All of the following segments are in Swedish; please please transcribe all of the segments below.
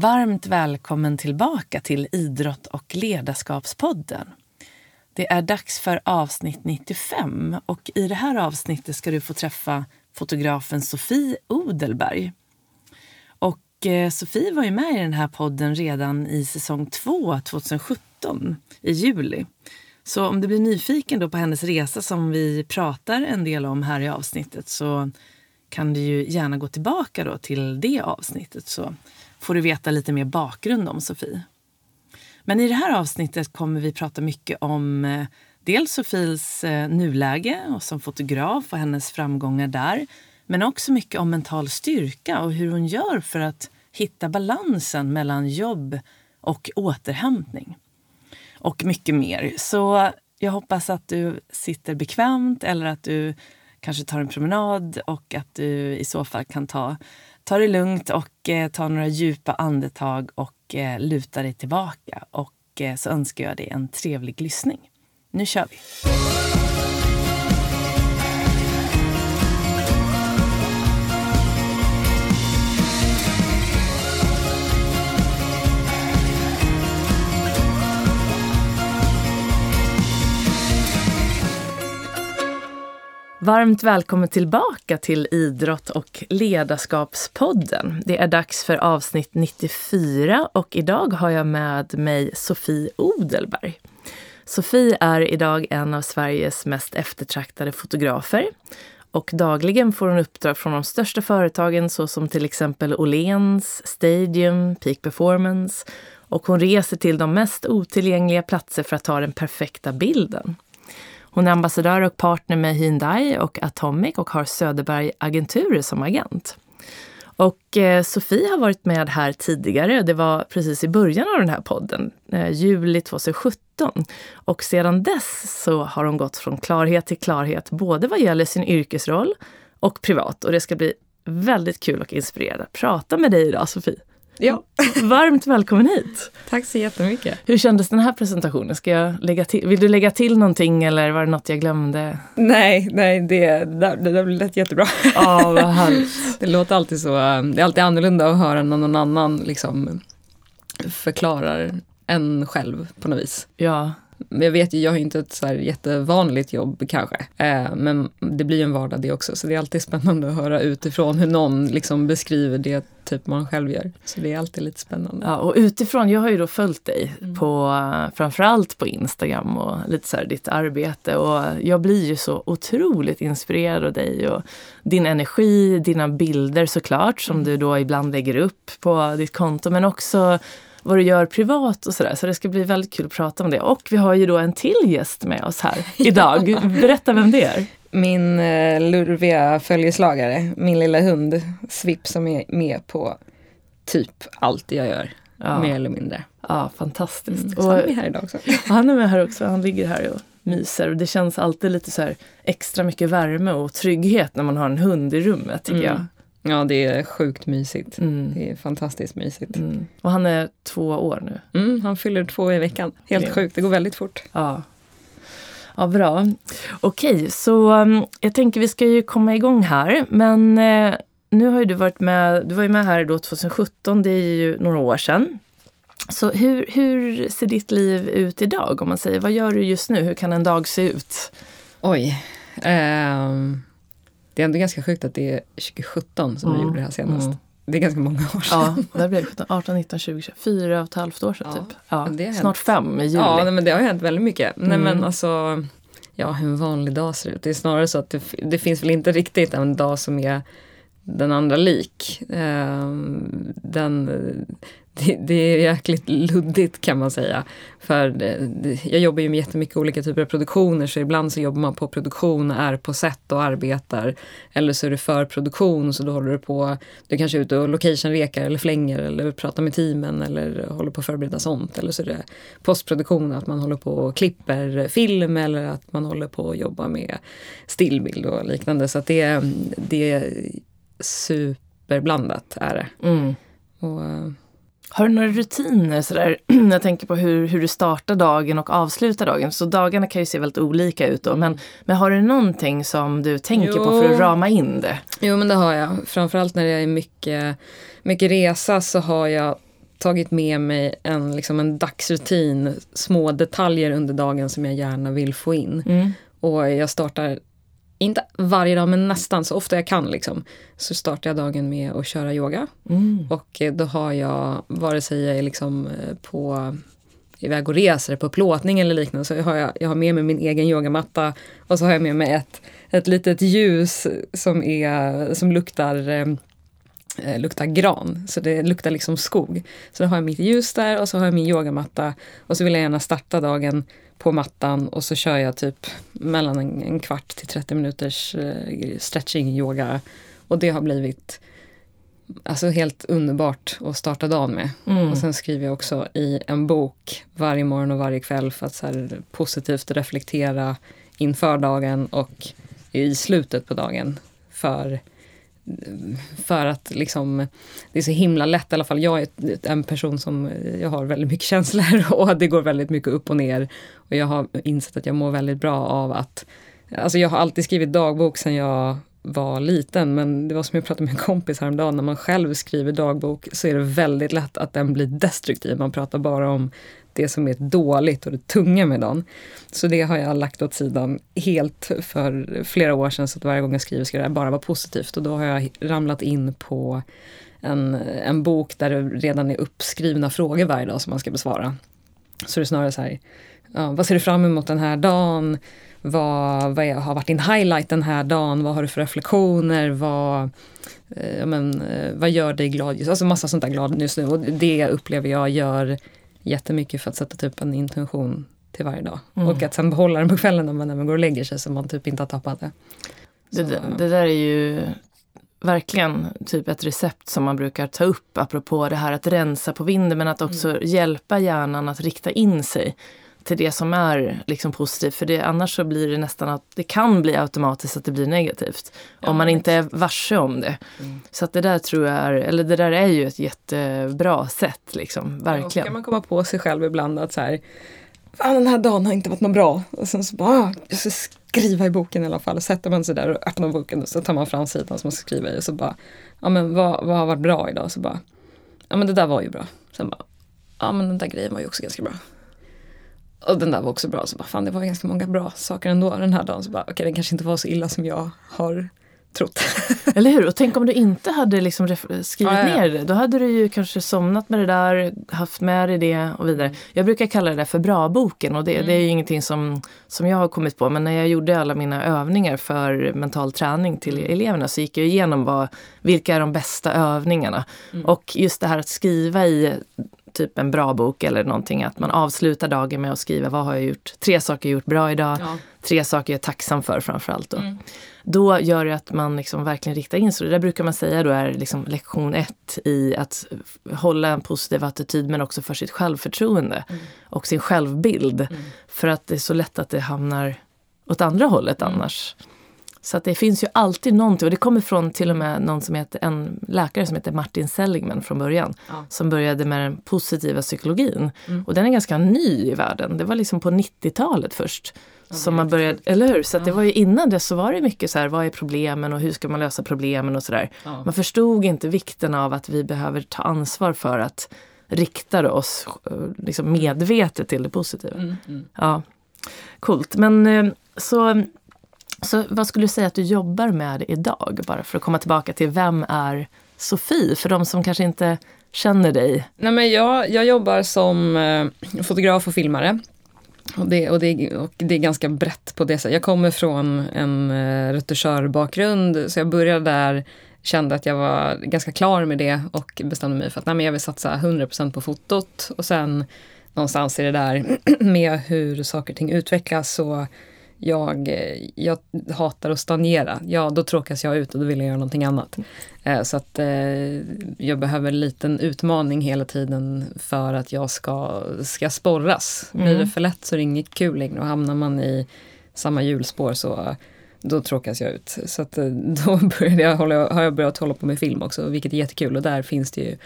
Varmt välkommen tillbaka till Idrott och ledarskapspodden. Det är dags för avsnitt 95 och i det här avsnittet ska du få träffa fotografen Sofie Odelberg. Och eh, Sofie var ju med i den här podden redan i säsong 2 2017 i juli. Så om du blir nyfiken då på hennes resa som vi pratar en del om här i avsnittet så kan du ju gärna gå tillbaka då till det avsnittet så får du veta lite mer bakgrund om Sofie. Men i det här avsnittet kommer vi prata mycket om eh, dels Sofies eh, nuläge och som fotograf och hennes framgångar där. Men också mycket om mental styrka och hur hon gör för att hitta balansen mellan jobb och återhämtning. Och mycket mer. Så jag hoppas att du sitter bekvämt eller att du kanske tar en promenad och att du i så fall kan ta, ta det lugnt och eh, ta några djupa andetag och eh, luta dig tillbaka. Och eh, så önskar jag dig en trevlig lyssning. Nu kör vi! Varmt välkommen tillbaka till Idrott och ledarskapspodden. Det är dags för avsnitt 94 och idag har jag med mig Sofie Odelberg. Sofie är idag en av Sveriges mest eftertraktade fotografer. Och dagligen får hon uppdrag från de största företagen såsom till exempel Åhléns, Stadium, Peak Performance. Och hon reser till de mest otillgängliga platser för att ta den perfekta bilden. Hon är ambassadör och partner med Hyundai och Atomic och har Söderberg Agenturer som agent. Och eh, Sofie har varit med här tidigare. Det var precis i början av den här podden, eh, juli 2017. Och sedan dess så har hon gått från klarhet till klarhet, både vad gäller sin yrkesroll och privat. Och det ska bli väldigt kul och inspirerande att prata med dig idag, Sofie. Ja. Varmt välkommen hit! Tack så jättemycket. Hur kändes den här presentationen? Ska jag lägga till, vill du lägga till någonting eller var det något jag glömde? Nej, nej det, det, det lät jättebra. Ja, vad härligt. Det låter alltid så, det är alltid annorlunda att höra när någon annan liksom förklarar en själv på något vis. Ja. Jag vet ju, jag har inte ett så här jättevanligt jobb kanske. Eh, men det blir ju en vardag det också. Så det är alltid spännande att höra utifrån hur någon liksom beskriver det typ man själv gör. Så det är alltid lite spännande. Ja, och utifrån, jag har ju då följt dig mm. på framförallt på Instagram och lite så här ditt arbete och jag blir ju så otroligt inspirerad av dig och din energi, dina bilder såklart som mm. du då ibland lägger upp på ditt konto men också vad du gör privat och sådär. Så det ska bli väldigt kul att prata om det. Och vi har ju då en till gäst med oss här idag. Berätta vem det är. Min eh, lurviga följeslagare, min lilla hund Svipp som är med på typ allt jag gör. Ja. Mer eller mindre. Ja, fantastiskt. Mm, och, han är här idag också. Han är med här också. Han ligger här och myser. Och det känns alltid lite så extra mycket värme och trygghet när man har en hund i rummet tycker mm. jag. Ja, det är sjukt mysigt. Mm. Det är fantastiskt mysigt. Mm. Och han är två år nu? Mm, han fyller två i veckan. Helt ja. sjukt, det går väldigt fort. Ja. Ja, bra. Okej, så um, jag tänker vi ska ju komma igång här. Men eh, nu har ju du varit med, du var ju med här då 2017, det är ju några år sedan. Så hur, hur ser ditt liv ut idag om man säger, vad gör du just nu? Hur kan en dag se ut? Oj. Um det är ändå ganska sjukt att det är 2017 som mm. vi gjorde det här senast. Mm. Det är ganska många år sedan. Ja, det blev 18, 19, 20, 20, fyra och ett halvt år sedan ja, typ. Ja, snart fem i juli. Ja, men det har hänt väldigt mycket. Mm. Nej men alltså, ja hur en vanlig dag ser ut. Det är snarare så att det, det finns väl inte riktigt en dag som är den andra lik. Ehm, den, det, det, är jäkligt luddigt kan man säga. För eh, jag jobbar ju med jättemycket olika typer av produktioner så ibland så jobbar man på produktion, är på set och arbetar. Eller så är det för produktion så då håller du på, du kanske är ute och location rekar eller flänger eller pratar med teamen eller håller på att förbereda sånt. Eller så är det postproduktion, att man håller på och klipper film eller att man håller på att jobba med stillbild och liknande. Så att det, det superblandat är det. Mm. Och, har du några rutiner sådär? Jag tänker på hur, hur du startar dagen och avslutar dagen. Så dagarna kan ju se väldigt olika ut då. Men, men har du någonting som du tänker jo. på för att rama in det? Jo men det har jag. Framförallt när det är mycket, mycket resa så har jag tagit med mig en, liksom en dagsrutin, små detaljer under dagen som jag gärna vill få in. Mm. Och jag startar, inte varje dag men nästan så ofta jag kan liksom, så startar jag dagen med att köra yoga. Mm. Och eh, då har jag, vare sig jag är liksom eh, på iväg och reser på plåtning eller liknande, så har jag, jag har med mig min egen yogamatta och så har jag med mig ett, ett litet ljus som, är, som luktar eh, eh, luktar gran, så det luktar liksom skog. Så då har jag mitt ljus där och så har jag min yogamatta och så vill jag gärna starta dagen på mattan och så kör jag typ mellan en, en kvart till 30 minuters eh, stretching yoga. Och det har blivit alltså helt underbart att starta dagen med. Mm. Och sen skriver jag också i en bok varje morgon och varje kväll för att så här, positivt reflektera inför dagen och i slutet på dagen. För, för att liksom, det är så himla lätt, i alla fall jag är en person som, jag har väldigt mycket känslor och det går väldigt mycket upp och ner. Och jag har insett att jag mår väldigt bra av att, alltså jag har alltid skrivit dagbok sen jag var liten, men det var som jag pratade med en kompis häromdagen, när man själv skriver dagbok så är det väldigt lätt att den blir destruktiv. Man pratar bara om det som är dåligt och det tunga med dagen. Så det har jag lagt åt sidan helt för flera år sedan, så att varje gång jag skriver ska det bara vara positivt. Och då har jag ramlat in på en, en bok där det redan är uppskrivna frågor varje dag som man ska besvara. Så det är snarare så här, ja, vad ser du fram emot den här dagen? Vad, vad är, har varit din highlight den här dagen? Vad har du för reflektioner? Vad, eh, men, eh, vad gör dig glad? Just, alltså massa sånt där glad just nu. Och det upplever jag gör jättemycket för att sätta typ en intention till varje dag. Mm. Och att sen behålla den på kvällen när man även går och lägger sig så man typ inte har tappat det. Det, det där är ju verkligen typ ett recept som man brukar ta upp apropå det här att rensa på vinden men att också Mm. hjälpa hjärnan att rikta in sig till det som är liksom positivt. För det, annars så blir det nästan att det kan bli automatiskt att det blir negativt. Ja, om man inte är varse om det. Mm. Så att det där tror jag är, eller det där är ju ett jättebra sätt liksom, Ja, och så kan verkligen. man komma på sig själv ibland att så här, Fan, den här dagen har inte varit något bra. Och sen så bara, ah, jag ska skriva i boken i alla fall. Och sätter man sig där och öppnar boken och så tar man fram sidan som man ska skriva i och så bara, ja men vad, vad har varit bra idag? Så bara, ja men det där var ju bra. Sen bara, ja men den där grejen var ju också ganska bra. Och den där var också bra. Så bara, fan det var ganska många bra saker ändå den här dagen. Så bara, okej den kanske inte var så illa som jag har trott. Eller hur? Och tänk om du inte hade liksom skrivit Ja, ja, ja. ner det. Då hade du ju kanske somnat med det där, haft med dig det och vidare. Jag brukar kalla det där för bra-boken och det, det är ju ingenting som, som jag har kommit på. Men när jag gjorde alla mina övningar för mental träning till eleverna så gick jag igenom vad, vilka är de bästa övningarna. Och just det här att skriva i typ en bra bok eller någonting, att man avslutar dagen med att skriva vad har jag gjort, tre saker jag gjort bra idag, Ja. tre saker jag är tacksam för framförallt. Då. Mm. Då gör det att man liksom verkligen riktar in sig. Det där brukar man säga då är liksom lektion ett i att hålla en positiv attityd men också för sitt självförtroende och sin självbild. För att det är så lätt att det hamnar åt andra hållet annars. Så att det finns ju alltid någonting och det kommer från till och med någon som heter, en läkare som heter Martin Seligman från början. Ja. Som började med den positiva psykologin. Och den är ganska ny i världen. Det var liksom på 90-talet först. som man började, eller hur? Så att det var ju innan det så var det mycket så här, vad är problemen och hur ska man lösa problemen och sådär. Ja. Man förstod inte vikten av att vi behöver ta ansvar för att rikta oss eh, liksom medvetet till det positiva. Mm, mm. Ja, Coolt. Men eh, så, så vad skulle du säga att du jobbar med idag? Bara för att komma tillbaka till vem är Sofie? För de som kanske inte känner dig. Nej, men jag, jag jobbar som eh, fotograf och filmare. Och det, och, det, och det är ganska brett på det sättet. Jag kommer från en eh, retuschörbakgrund, så jag började där, kände att jag var ganska klar med det och bestämde mig för att nej, men jag vill satsa 100% på fotot. Och sen någonstans i det där med hur saker och ting utvecklas så jag, eh, jag hatar att stagnera. Ja, då tråkas jag ut och då vill jag göra någonting annat. Eh, Så att eh, jag behöver en liten utmaning hela tiden för att jag ska, ska sporras. Blir Mm. det för lätt så är det inget kul längre och hamnar man i samma hjulspår så då tråkas jag ut. Så att då jag hålla, har jag börjat hålla på med film också, vilket är jättekul. Och där finns det ju,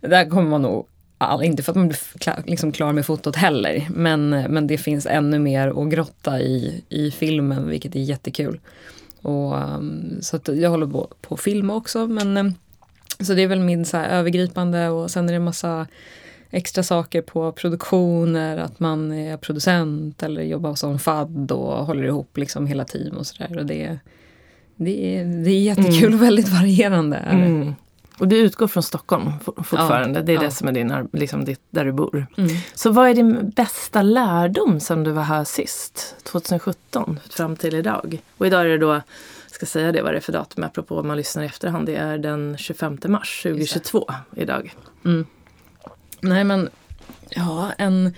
där kommer man nog all, inte för att man blir klar, liksom klar med fotot heller, men, men det finns ännu mer att grotta i, i filmen, vilket är jättekul. Och, um, så jag håller på, på att filma också, men um, Så det är väl min så övergripande och sen är det en massa extra saker på produktioner, att man är producent eller jobbar som FAD och håller ihop liksom hela team och sådär. Det, det, är, det är jättekul mm. och väldigt varierande. Mm. Och du utgår från Stockholm fortfarande? Ja, det är ja. det som är din, liksom ditt, där du bor. Mm. Så vad är din bästa lärdom sen du var här sist, 2017, fram till idag? Och idag är det då, ska säga det vad det är för datum, apropå om man lyssnar i efterhand, det är den 25 mars 2022 idag. Mm. Nej men, ja en,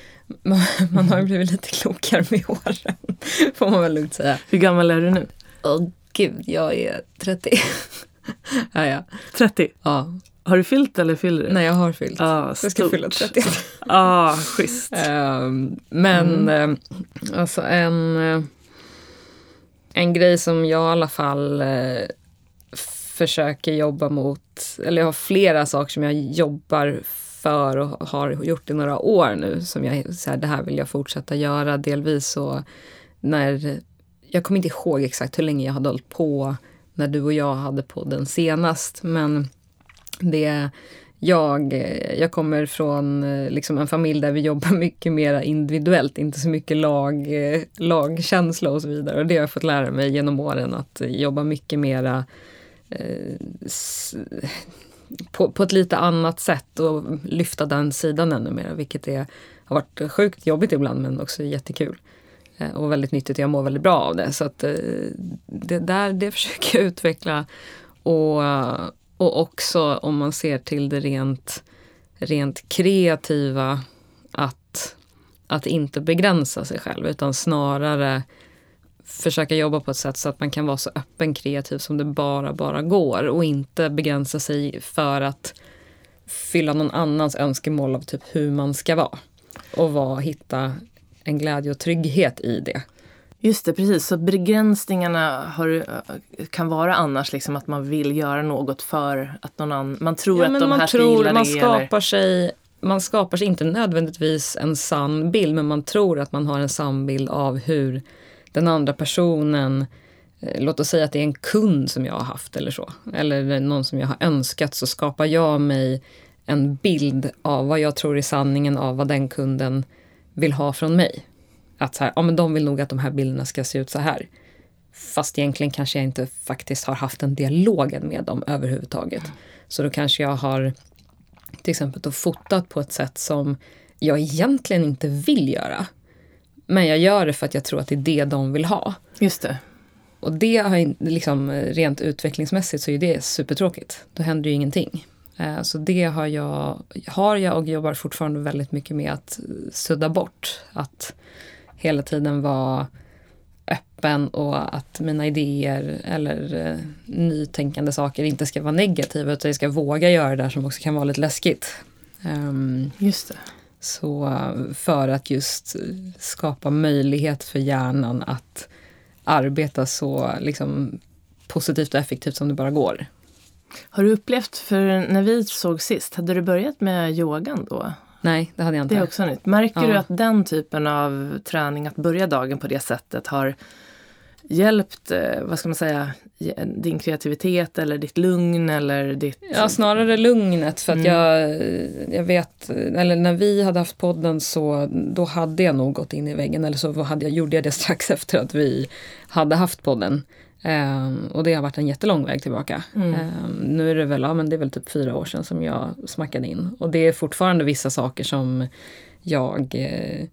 man, har ju blivit lite klokare med åren, får man väl lugnt säga. Hur gammal är du nu? Åh oh, gud, jag är 30. ja, ja. 30? Ja. Har du fyllt eller fyller du? Nej, jag har fyllt. Ah, jag ska fylla 30. Ja, ah, schysst. Um, men mm. uh, alltså en, uh, en grej som jag i alla fall uh, försöker jobba mot, eller jag har flera saker som jag jobbar för och har gjort i några år nu som jag, så här, det här vill jag fortsätta göra. Delvis så när, jag kommer inte ihåg exakt hur länge jag hade hållit på när du och jag hade podden senast. Men det, jag, jag kommer från eh, liksom en familj där vi jobbar mycket mer individuellt, inte så mycket lag, eh, lagkänsla och så vidare. Och det har jag fått lära mig genom åren, att jobba mycket mera eh, på, på ett lite annat sätt och lyfta den sidan ännu mer, vilket är, har varit sjukt jobbigt ibland men också jättekul. Eh, och väldigt nyttigt. Jag mår väldigt bra av det. Så att eh, det där, det försöker jag utveckla. Och, och också om man ser till det rent, rent kreativa, att, att inte begränsa sig själv utan snarare försöka jobba på ett sätt så att man kan vara så öppen kreativ som det bara, bara går och inte begränsa sig för att fylla någon annans önskemål av typ hur man ska vara. Och vara, hitta en glädje och trygghet i det. Just det, precis. Så begränsningarna har, kan vara annars liksom att man vill göra något för att någon annan... Man tror ja, att de här tror, man skapar sig man skapar sig inte nödvändigtvis en sann bild men man tror att man har en sann bild av hur den andra personen eh, Låt oss säga att det är en kund som jag har haft eller så. Eller någon som jag har önskat så skapar jag mig en bild av vad jag tror är sanningen av vad den kunden vill ha från mig. Att så här, ja men de vill nog att de här bilderna ska se ut så här. Fast egentligen kanske jag inte faktiskt har haft en dialogen med dem överhuvudtaget. Så då kanske jag har till exempel då fotat på ett sätt som jag egentligen inte vill göra. Men jag gör det för att jag tror att det är det de vill ha. Just det. Och det har liksom rent utvecklingsmässigt så är det supertråkigt. Då händer ju ingenting. Eh, så det har jag, har jag och jobbar fortfarande väldigt mycket med att sudda bort. Att hela tiden vara öppen och att mina idéer eller eh, nytänkande saker inte ska vara negativa utan jag ska våga göra det där som också kan vara lite läskigt. Um, just det. Så för att just skapa möjlighet för hjärnan att arbeta så liksom, positivt och effektivt som det bara går. Har du upplevt, för när vi såg sist, hade du börjat med yogan då? Nej, det hade jag inte. Det är också nytt. Märker ja. du att den typen av träning, att börja dagen på det sättet, har hjälpt, eh, vad ska man säga, din kreativitet eller ditt lugn eller ditt... Ja, snarare lugnet för att mm. jag, jag vet, eller när vi hade haft podden så då hade jag nog gått in i väggen eller så hade jag, gjorde jag det strax efter att vi hade haft podden. Um, och det har varit en jättelång väg tillbaka. Mm. Um, nu är det väl, ja, men det är väl typ fyra år sedan som jag smackade in. Och det är fortfarande vissa saker som jag, eh,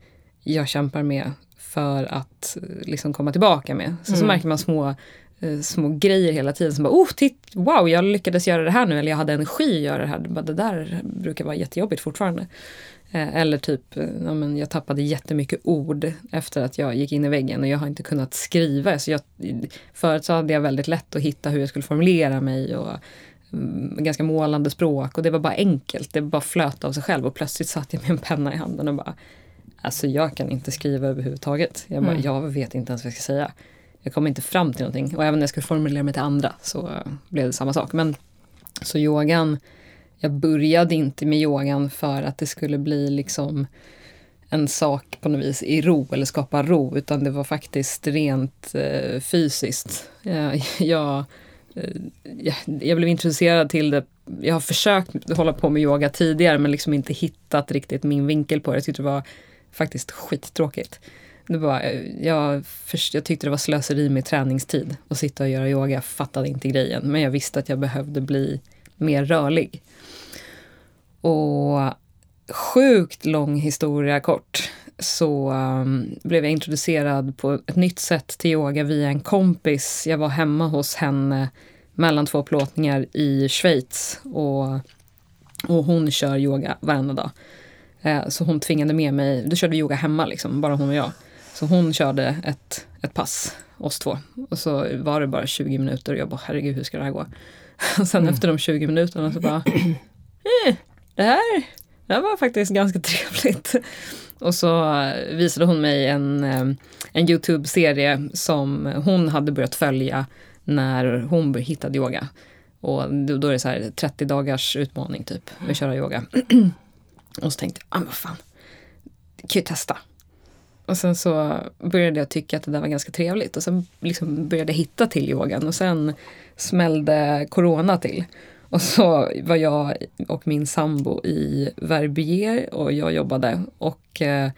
jag kämpar med för att liksom komma tillbaka med. Så, mm. så märker man små, eh, små grejer hela tiden som bara, oh, titt, wow, jag lyckades göra det här nu, eller jag hade energi att göra det här. Det där brukar vara jättejobbigt fortfarande. Eh, eller typ, eh, ja, men jag tappade jättemycket ord efter att jag gick in i väggen och jag har inte kunnat skriva. Så jag, förut så hade jag väldigt lätt att hitta hur jag skulle formulera mig och mm, ganska målande språk och det var bara enkelt. Det bara flöt av sig själv och plötsligt satt jag med en penna i handen och bara Alltså jag kan inte skriva överhuvudtaget. Jag, bara, mm. jag vet inte ens vad jag ska säga. Jag kommer inte fram till någonting. Och även när jag skulle formulera mig till andra så blev det samma sak. Men så yogan, jag började inte med yogan för att det skulle bli liksom en sak på något vis i ro eller skapa ro utan det var faktiskt rent eh, fysiskt. Eh, jag, eh, jag jag, blev introducerad till det. Jag har försökt hålla på med yoga tidigare men liksom inte hittat riktigt min vinkel på det. Jag tyckte det var faktiskt skittråkigt. Det var, eh, jag, först, jag tyckte det var slöseri med träningstid att sitta och göra yoga. Jag fattade inte grejen men jag visste att jag behövde bli mer rörlig. Och sjukt lång historia kort så um, blev jag introducerad på ett nytt sätt till yoga via en kompis. Jag var hemma hos henne mellan två plåtningar i Schweiz och, och hon kör yoga varenda dag. Eh, så hon tvingade med mig, då körde vi yoga hemma liksom, bara hon och jag. Så hon körde ett, ett pass, oss två. Och så var det bara 20 minuter och jag bara herregud hur ska det här gå? Och sen mm. efter de 20 minuterna så bara, eh, det här det här var faktiskt ganska trevligt. Och så visade hon mig en, eh, en Youtube-serie som hon hade börjat följa när hon hittade yoga. Och då är det så här 30 dagars utmaning typ, att köra yoga. och så tänkte jag, ah, men vad fan, det kan ju testa. Och sen så började jag tycka att det där var ganska trevligt och sen liksom började jag hitta till yogan och sen smällde corona till. Och så var jag och min sambo i Verbier och jag jobbade. Och eh,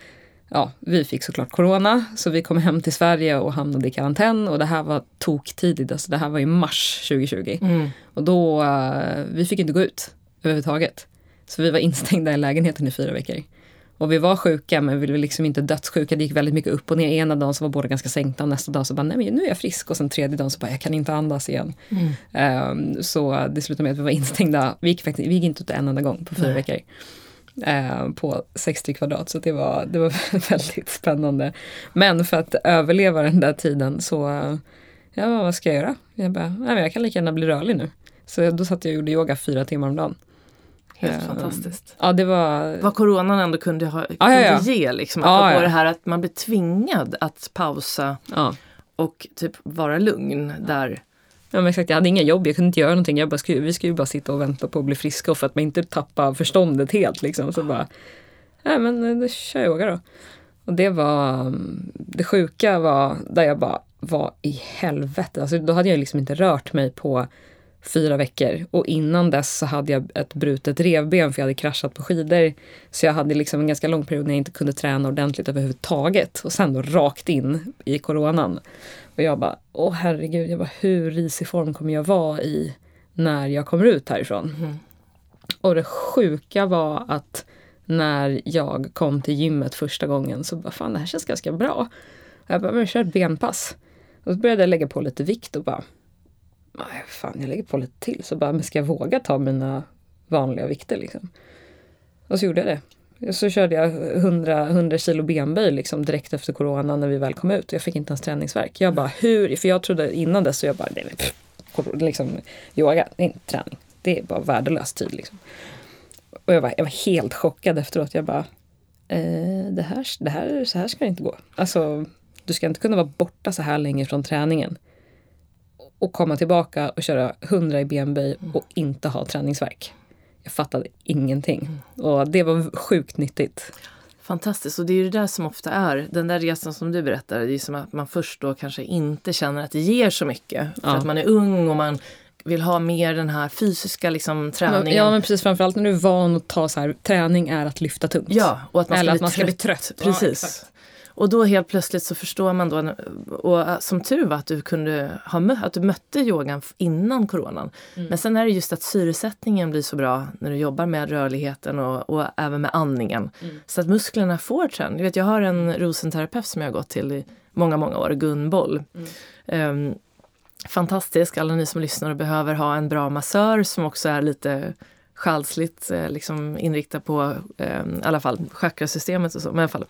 ja, vi fick såklart corona, så vi kom hem till Sverige och hamnade i karantän. Och det här var toktidigt, alltså det här var i mars 2020. Mm. Och då, uh, vi fick inte gå ut överhuvudtaget. Så vi var instängda i lägenheten i fyra veckor. Och vi var sjuka men vi var liksom inte dödssjuka. Det gick väldigt mycket upp och ner. Ena dagen så var båda ganska sänkta och nästa dag så bara, nej men nu är jag frisk. Och sen tredje dagen så bara, jag kan inte andas igen. Mm. Um, så det slutade med att vi var instängda. Vi gick, faktiskt, vi gick inte ut en enda gång på fyra nej. veckor. Uh, på 60 kvadrat. Så det var, det var väldigt spännande. Men för att överleva den där tiden så, ja vad ska jag göra? Jag bara, nej men jag kan lika gärna bli rörlig nu. Så då satt jag och gjorde yoga fyra timmar om dagen. Helt um, fantastiskt. Ja, det var... Vad coronan ändå kunde, ha, kunde ja, ja, ge. Liksom, att ja, det här att man blir tvingad att pausa och typ vara lugn där. Ja men exakt, jag hade inga jobb, jag kunde inte göra någonting. Jag bara, skulle, vi skulle bara sitta och vänta på att bli friska och för att man inte tappar förståndet helt. Liksom. Så bara, nej men det kör yoga då. Och det var, det sjuka var där jag bara, vad i helvete. Alltså, då hade jag liksom inte rört mig på fyra veckor. Och innan dess så hade jag ett brutet revben för jag hade kraschat på skidor. Så jag hade liksom en ganska lång period när jag inte kunde träna ordentligt överhuvudtaget. Och sen då rakt in i coronan. Och jag bara, åh herregud, jag bara, hur risig form kommer jag vara i när jag kommer ut härifrån? Mm. Och det sjuka var att när jag kom till gymmet första gången så bara, fan det här känns ganska bra. Jag bara, men jag kör ett benpass. Och så började jag lägga på lite vikt och bara, nej fan jag lägger på lite till. Så bara, men ska jag våga ta mina vanliga vikter liksom? Och så gjorde jag det. Och så körde jag 100, 100 kilo benböj liksom direkt efter corona när vi väl kom ut. Jag fick inte ens träningsverk. Jag bara hur? För jag trodde innan dess så jag bara, nej, pff, liksom, yoga, det är inte träning. Det är bara värdelös tid liksom. Och jag var, jag var helt chockad efteråt. Jag bara, eh, det, här, det här, så här ska det inte gå. Alltså, du ska inte kunna vara borta så här länge från träningen och komma tillbaka och köra 100 i benböj mm. och inte ha träningsverk. Jag fattade ingenting. Och det var sjukt nyttigt. Fantastiskt. Och det är ju det där som ofta är, den där resan som du berättar, det är som att man först då kanske inte känner att det ger så mycket. För ja. att man är ung och man vill ha mer den här fysiska liksom, träningen. Ja men precis, framförallt när du är van att ta så här, träning är att lyfta tungt. Ja, och att man Eller att man ska bli trött. Precis. Ja, och då helt plötsligt så förstår man då, och äh, som tur var att du kunde ha mött, att du mötte yogan innan coronan. Mm. Men sen är det just att syresättningen blir så bra när du jobbar med rörligheten och, och även med andningen. Mm. Så att musklerna får träning. Jag, vet, jag har en rosenterapeut som jag har gått till i många, många år, Gun Boll. Mm. Um, fantastisk, alla ni som lyssnar och behöver ha en bra massör som också är lite själsligt eh, liksom inriktad på eh, i alla fall chakrasystemet och så. Men i alla fall,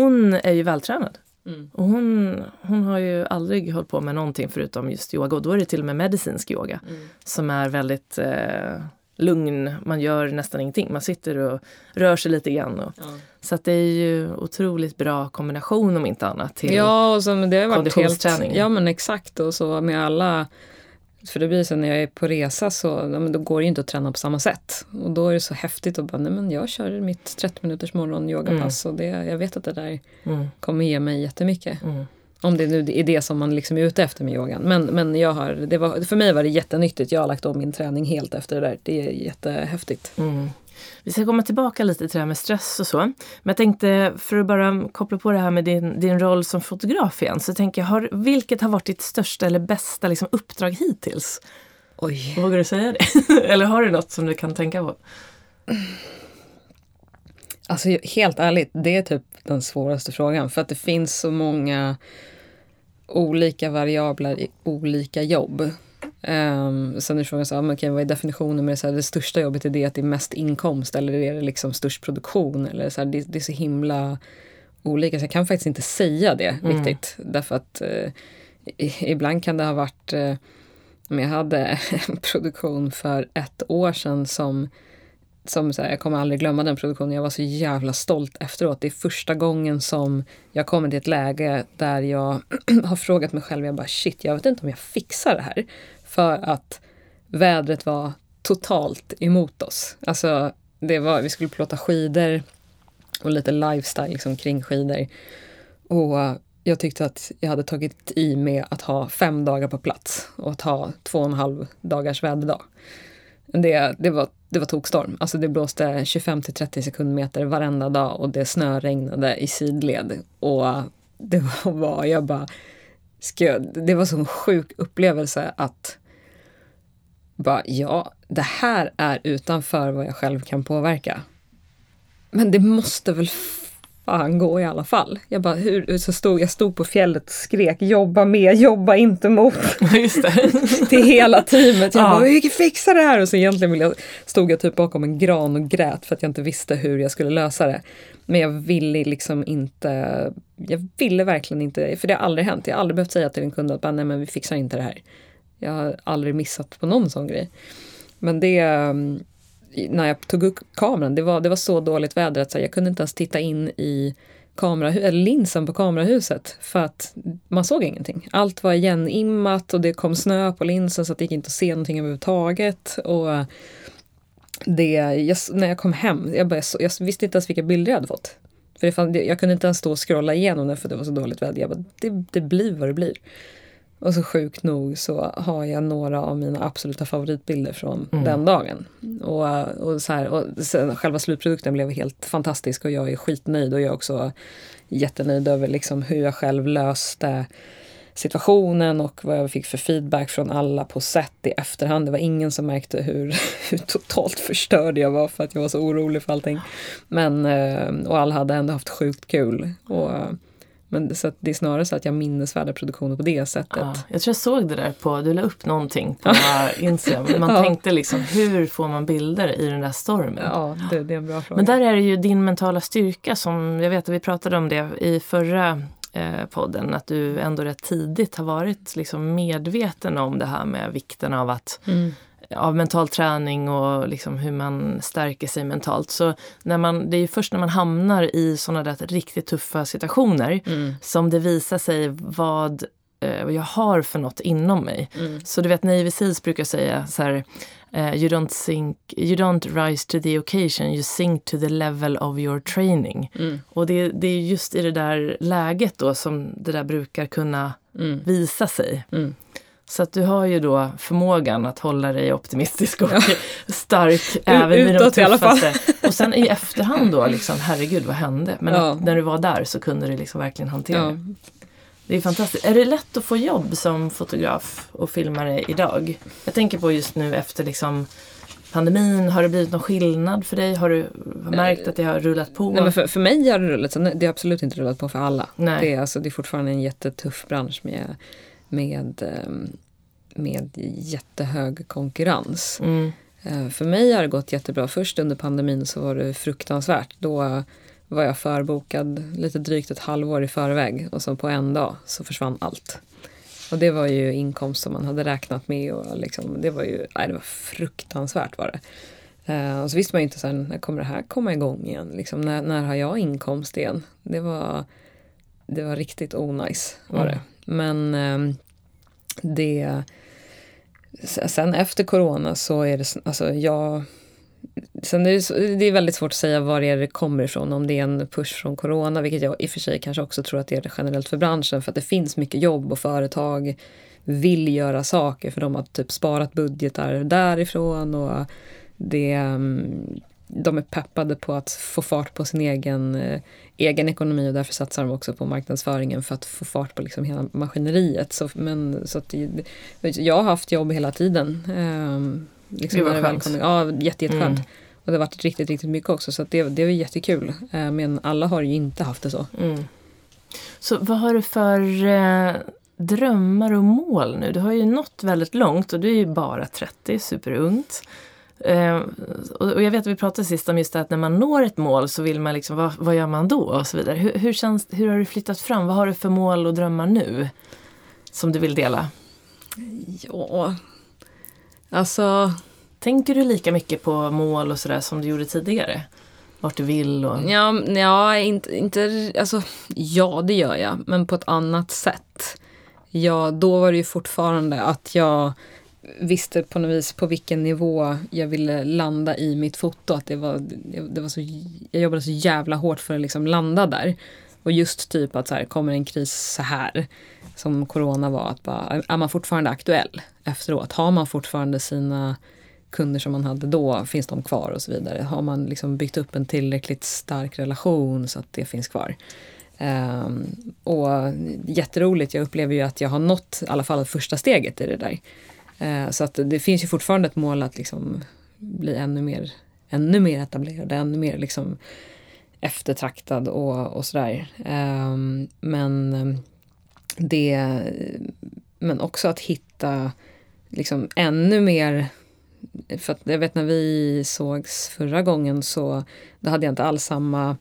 hon är ju vältränad. Mm. Och hon, hon har ju aldrig hållit på med någonting förutom just yoga. Och då är det till och med medicinsk yoga mm. som är väldigt eh, lugn. Man gör nästan ingenting. Man sitter och rör sig lite grann. Och, ja. Så att det är ju otroligt bra kombination om inte annat till ja, och så, men det har varit konditionsträning. Helt, ja men exakt och så med alla för det blir så när jag är på resa så då går det inte att träna på samma sätt. Och då är det så häftigt att bara, nej men jag kör mitt 30 minuters morgon yogapass mm. och det, jag vet att det där mm. kommer ge mig jättemycket. Mm. Om det nu är det som man liksom är ute efter med yogan. Men, men jag har, det var, för mig var det jättenyttigt. Jag har lagt om min träning helt efter det där. Det är jättehäftigt. Mm. Vi ska komma tillbaka lite till det här med stress och så. Men jag tänkte, för att bara koppla på det här med din, din roll som fotograf igen, så tänker jag, har, vilket har varit ditt största eller bästa liksom, uppdrag hittills? Oj. Vågar du säga det? eller har du något som du kan tänka på? Alltså helt ärligt, det är typ den svåraste frågan. För att det finns så många olika variabler i olika jobb. Um, sen är frågan så här, okay, vad är definitionen med det? Så här, det största jobbet är det att det är mest inkomst eller är det liksom störst produktion? Eller så här, det, det, är så himla olika så jag kan faktiskt inte säga det mm. riktigt. Därför att uh, ibland kan det ha varit uh, jag hade en produktion för ett år sedan som som så här, jag kommer aldrig glömma den produktionen. Jag var så jävla stolt efteråt. Det är första gången som jag kommer till ett läge där jag har frågat mig själv, jag bara shit, jag vet inte om jag fixar det här. För att vädret var totalt emot oss. Alltså, det var, vi skulle plåta skidor och lite lifestyle liksom, kring skidor. Och jag tyckte att jag hade tagit i med att ha fem dagar på plats och att ha två och en halv dagars väderdag. Det, det, var, det var tokstorm. Alltså det blåste 25 till 30 sekundmeter varenda dag och det snöregnade i sidled. Och det var, jag bara, ska, det var så en sjuk upplevelse att bara, ja, det här är utanför vad jag själv kan påverka. Men det måste väl fan gå i alla fall. Jag bara, hur, så stod, jag stod på fjället och skrek jobba med, jobba inte mot. Just det. till hela teamet. Jag ja. bara, vi fixa det här! Och så egentligen jag, stod jag typ bakom en gran och grät för att jag inte visste hur jag skulle lösa det. Men jag ville liksom inte, jag ville verkligen inte, för det har aldrig hänt. Jag har aldrig behövt säga till en kund att nej men vi fixar inte det här. Jag har aldrig missat på någon sån grej. Men det mm, när jag tog upp kameran, det var, det var så dåligt väder att jag kunde inte ens titta in i kamera, eller linsen på kamerahuset för att man såg ingenting. Allt var igenimmat och det kom snö på linsen så att det gick inte att se någonting överhuvudtaget. Och det, jag, när jag kom hem, jag, började, jag visste inte ens vilka bilder jag hade fått. För det fann, jag kunde inte ens stå och scrolla igenom det för det var så dåligt väder. Jag bara, det, det blir vad det blir. Och så sjukt nog så har jag några av mina absoluta favoritbilder från mm. den dagen. Och, och, så här, och sen, själva slutprodukten blev helt fantastisk och jag är skitnöjd och jag är också jättenöjd över liksom hur jag själv löste situationen och vad jag fick för feedback från alla på set i efterhand. Det var ingen som märkte hur, hur totalt förstörd jag var för att jag var så orolig för allting. Men, eh, och alla hade ändå haft sjukt kul. Och, men så det är snarare så att jag minnesvärda produktioner på det sättet. Ja, jag tror jag såg det där på, du la upp någonting på Instagram. Man ja. tänkte liksom, hur får man bilder i den där stormen? Ja, det, det, är en bra fråga. Men där är det ju din mentala styrka som, jag vet att vi pratade om det i förra eh, podden, att du ändå rätt tidigt har varit liksom medveten om det här med vikten av att mm av mental träning och liksom hur man stärker sig mentalt. Så när man, det är först när man hamnar i sådana där riktigt tuffa situationer mm. som det visar sig vad eh, jag har för något inom mig. Mm. Så du vet Navy Seals brukar säga så här uh, you, don't sink, you don't rise to the occasion, you sink to the level of your training. Mm. Och det, det, är just i det där läget då som det där brukar kunna mm. visa sig. Så att du har ju då förmågan att hålla dig optimistisk och ja. stark även i de tuffaste. Och sen i efterhand då, liksom, herregud vad hände? Men ja. när du var där så kunde du liksom verkligen hantera ja. det. Det är fantastiskt. Är det lätt att få jobb som fotograf och filmare idag? Jag tänker på just nu efter liksom pandemin, har det blivit någon skillnad för dig? Har du märkt att det har rullat på? Nej, men för, för mig har det rullat så det har absolut inte rullat på för alla. Nej. Det, är, alltså, det är fortfarande en jättetuff bransch med med, ehm, med jättehög konkurrens. Mm. Eh, för mig har det gått jättebra. Först under pandemin så var det fruktansvärt. Då var jag förbokad lite drygt ett halvår i förväg och så på en dag så försvann allt. Och det var ju inkomst som man hade räknat med och liksom, det var ju nej, det var fruktansvärt var det. Uh, och så visste man ju inte så här, när kommer det här komma igång igen? Liksom, när, när har jag inkomst igen? Det var, det var riktigt onajs var mm. Men eh, det... Sen efter corona så är det, alltså jag... sen är det, det är väldigt svårt att säga var det, är det kommer ifrån. Om det är en push från corona, vilket jag i och för sig kanske också tror att det är det generellt för branschen. För att det finns mycket jobb och företag vill göra saker för de har typ sparat budgetar därifrån. och det, ehm, de är peppade på att få fart på sin egen, eh, egen ekonomi och därför satsar de också på marknadsföringen för att få fart på liksom hela maskineriet. Så, men, så att, jag har haft jobb hela tiden. Eh, liksom det var skönt. Ja, jätte, jätteskönt. Mm. Och det har varit riktigt, riktigt mycket också så det, det var jättekul. Eh, men alla har ju inte haft det så. Mm. Så vad har du för eh, drömmar och mål nu? Du har ju nått väldigt långt och du är ju bara 30, superungt. Eh, och jag vet att vi pratade sist om just det att när man når ett mål så vill man liksom, vad, vad gör man då? Och så vidare. Hur, hur, känns, hur har du flyttat fram? Vad har du för mål och drömmar nu? Som du vill dela? Ja, alltså... Tänker du lika mycket på mål och sådär som du gjorde tidigare? Vart du vill och... Ja, ja, inte, inte, alltså, ja det gör jag, men på ett annat sätt. Ja, då var det ju fortfarande att jag visste på något vis på vilken nivå jag ville landa i mitt foto. Att det var, det var så, jag jobbade så jävla hårt för att liksom landa där. Och just typ att så här, kommer en kris så här som corona var, att bara, är man fortfarande aktuell efteråt? Har man fortfarande sina kunder som man hade då, finns de kvar och så vidare? Har man liksom byggt upp en tillräckligt stark relation så att det finns kvar? Um, och jätteroligt, jag upplever ju att jag har nått i alla fall första steget i det där. Eh, så att det finns ju fortfarande ett mål att liksom bli ännu mer, ännu mer etablerad, ännu mer liksom eftertraktad och, och sådär. Ehm, men det, men också att hitta liksom ännu mer för att jag vet när vi sågs förra gången så då hade jag inte alls samma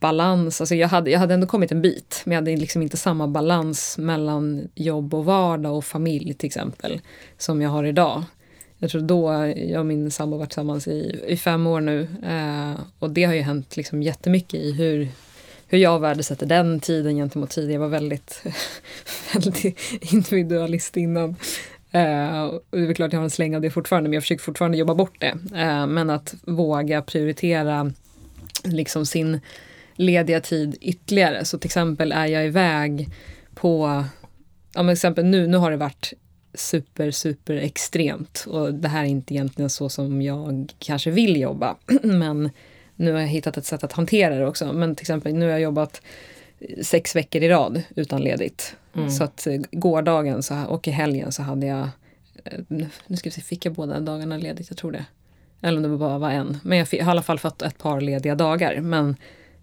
balans. Alltså jag, hade, jag hade ändå kommit en bit, men jag hade liksom inte samma balans mellan jobb och vardag och familj till exempel, som jag har idag. Jag tror då, jag och min sambo varit tillsammans i, i fem år nu eh, och det har ju hänt liksom jättemycket i hur, hur jag värdesätter den tiden gentemot tidigare. Jag var väldigt, väldigt individualist innan. Eh, och det är klart jag har en släng av det fortfarande, men jag försöker fortfarande jobba bort det. Eh, men att våga prioritera liksom sin lediga tid ytterligare. Så till exempel är jag iväg på, ja men exempel nu, nu har det varit super, super extremt och det här är inte egentligen så som jag kanske vill jobba. men nu har jag hittat ett sätt att hantera det också. Men till exempel nu har jag jobbat sex veckor i rad utan ledigt. Mm. Så att eh, gårdagen så, och i helgen så hade jag, eh, nu ska vi se, fick jag båda dagarna ledigt? Jag tror det. Eller om det bara var en. Men jag, fick, jag har i alla fall fått ett par lediga dagar. Men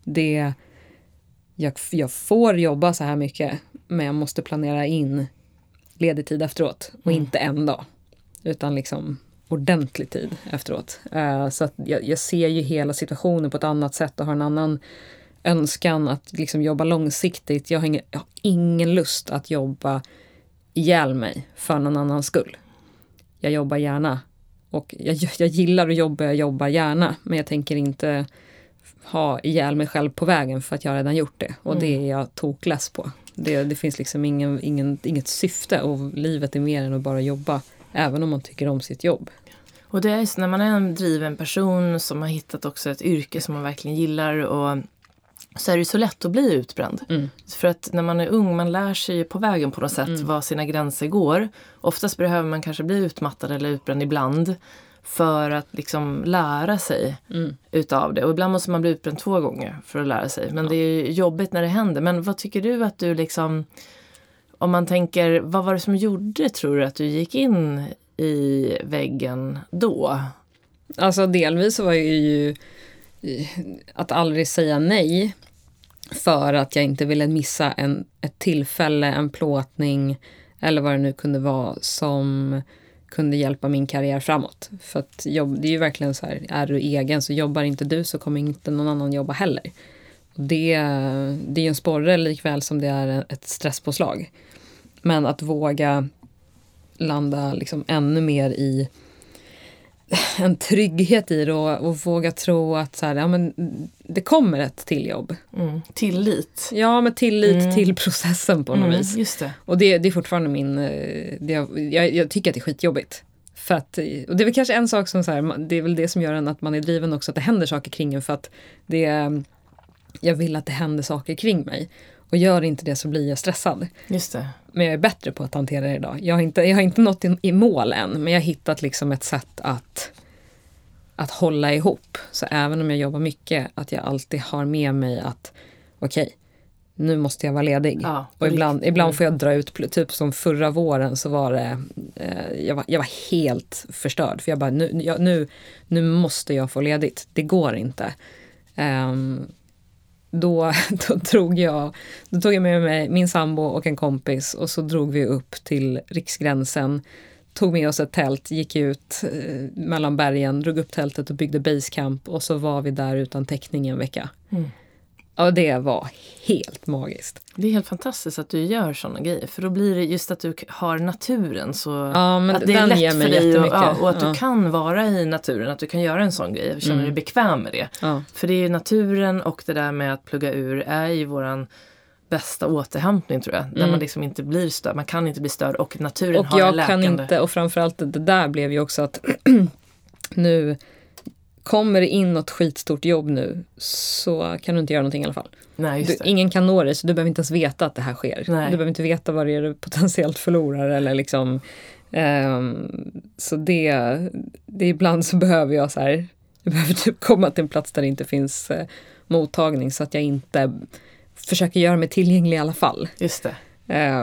det, jag, jag får jobba så här mycket men jag måste planera in ledig tid efteråt och mm. inte en dag. Utan liksom ordentlig tid efteråt. Uh, så att jag, jag, ser ju hela situationen på ett annat sätt och har en annan önskan att liksom jobba långsiktigt. Jag har, ingen, jag har ingen lust att jobba ihjäl mig för någon annans skull. Jag jobbar gärna. Och jag, jag gillar att jobba, jag jobbar gärna. Men jag tänker inte ha ihjäl mig själv på vägen för att jag redan gjort det. Och mm. det är jag tokless på. Det, det finns liksom ingen, ingen, inget syfte och livet är mer än att bara jobba. Även om man tycker om sitt jobb. Och det är så när man är en driven person som har hittat också ett yrke som man verkligen gillar och så är det så lätt att bli utbränd. Mm. För att när man är ung, man lär sig på vägen på något sätt mm. var sina gränser går. Oftast behöver man kanske bli utmattad eller utbränd ibland för att liksom lära sig mm. utav det. Och ibland måste man bli utbränd två gånger för att lära sig. Men ja. det är jobbigt när det händer. Men vad tycker du att du liksom, om man tänker, vad var det som gjorde tror du att du gick in i väggen då? Alltså delvis så var jag ju att aldrig säga nej för att jag inte ville missa en, ett tillfälle, en plåtning eller vad det nu kunde vara som kunde hjälpa min karriär framåt. För att jobb, det är ju verkligen så här, är du egen så jobbar inte du så kommer inte någon annan jobba heller. Det, det är ju en sporre likväl som det är ett stresspåslag. Men att våga landa liksom ännu mer i en trygghet i det och, och våga tro att så här, ja, men det kommer ett till jobb. Mm. Tillit. Ja, men tillit mm. till processen på något mm, vis. Just det. Och det, det är fortfarande min... Eh, det, jag, jag tycker att det är skitjobbigt. För att, och det är väl kanske en sak som så här, det är väl det som gör en att man är driven också, att det händer saker kring en för att det är, jag vill att det händer saker kring mig. Och gör inte det så blir jag stressad. Just det. Men jag är bättre på att hantera det idag. Jag har inte, jag har inte nått i, i mål än, men jag har hittat liksom ett sätt att, att hålla ihop. Så även om jag jobbar mycket, att jag alltid har med mig att okej, okay, nu måste jag vara ledig. Ja, och ibland, ibland får jag dra ut, typ som förra våren så var det, eh, jag, var, jag var helt förstörd. För jag bara, nu, jag, nu, nu måste jag få ledigt, det går inte. Um, då, då, drog jag, då tog jag med mig min sambo och en kompis och så drog vi upp till Riksgränsen. Tog med oss ett tält, gick ut eh, mellan bergen, drog upp tältet och byggde basecamp och så var vi där utan täckning en vecka. Mm. Och det var helt magiskt. Det är helt fantastiskt att du gör sådana grejer. För då blir det just att du har naturen så ja, att det är lätt för dig och, ja, och att ja. du kan vara i naturen. Att du kan göra en sån grej och känner mm. dig bekväm med det. För det är naturen och det där med att plugga ur är ju våran bästa återhämtning tror jag. Mm. Där man liksom inte blir störd. Man kan inte bli störd och naturen och har jag en läkande... kan inte, och framförallt det där blev ju också att nu kommer det in något skitstort jobb nu så kan du inte göra någonting i alla fall. Nej, du, ingen kan nå dig så du behöver inte ens veta att det här sker. Nej. Du behöver inte veta vad det är du potentiellt förlorar eller liksom um, Så det, det ibland så behöver jag så här Jag behöver typ komma till en plats där det inte finns uh, mottagning så att jag inte försöker göra mig tillgänglig i alla fall. Just det.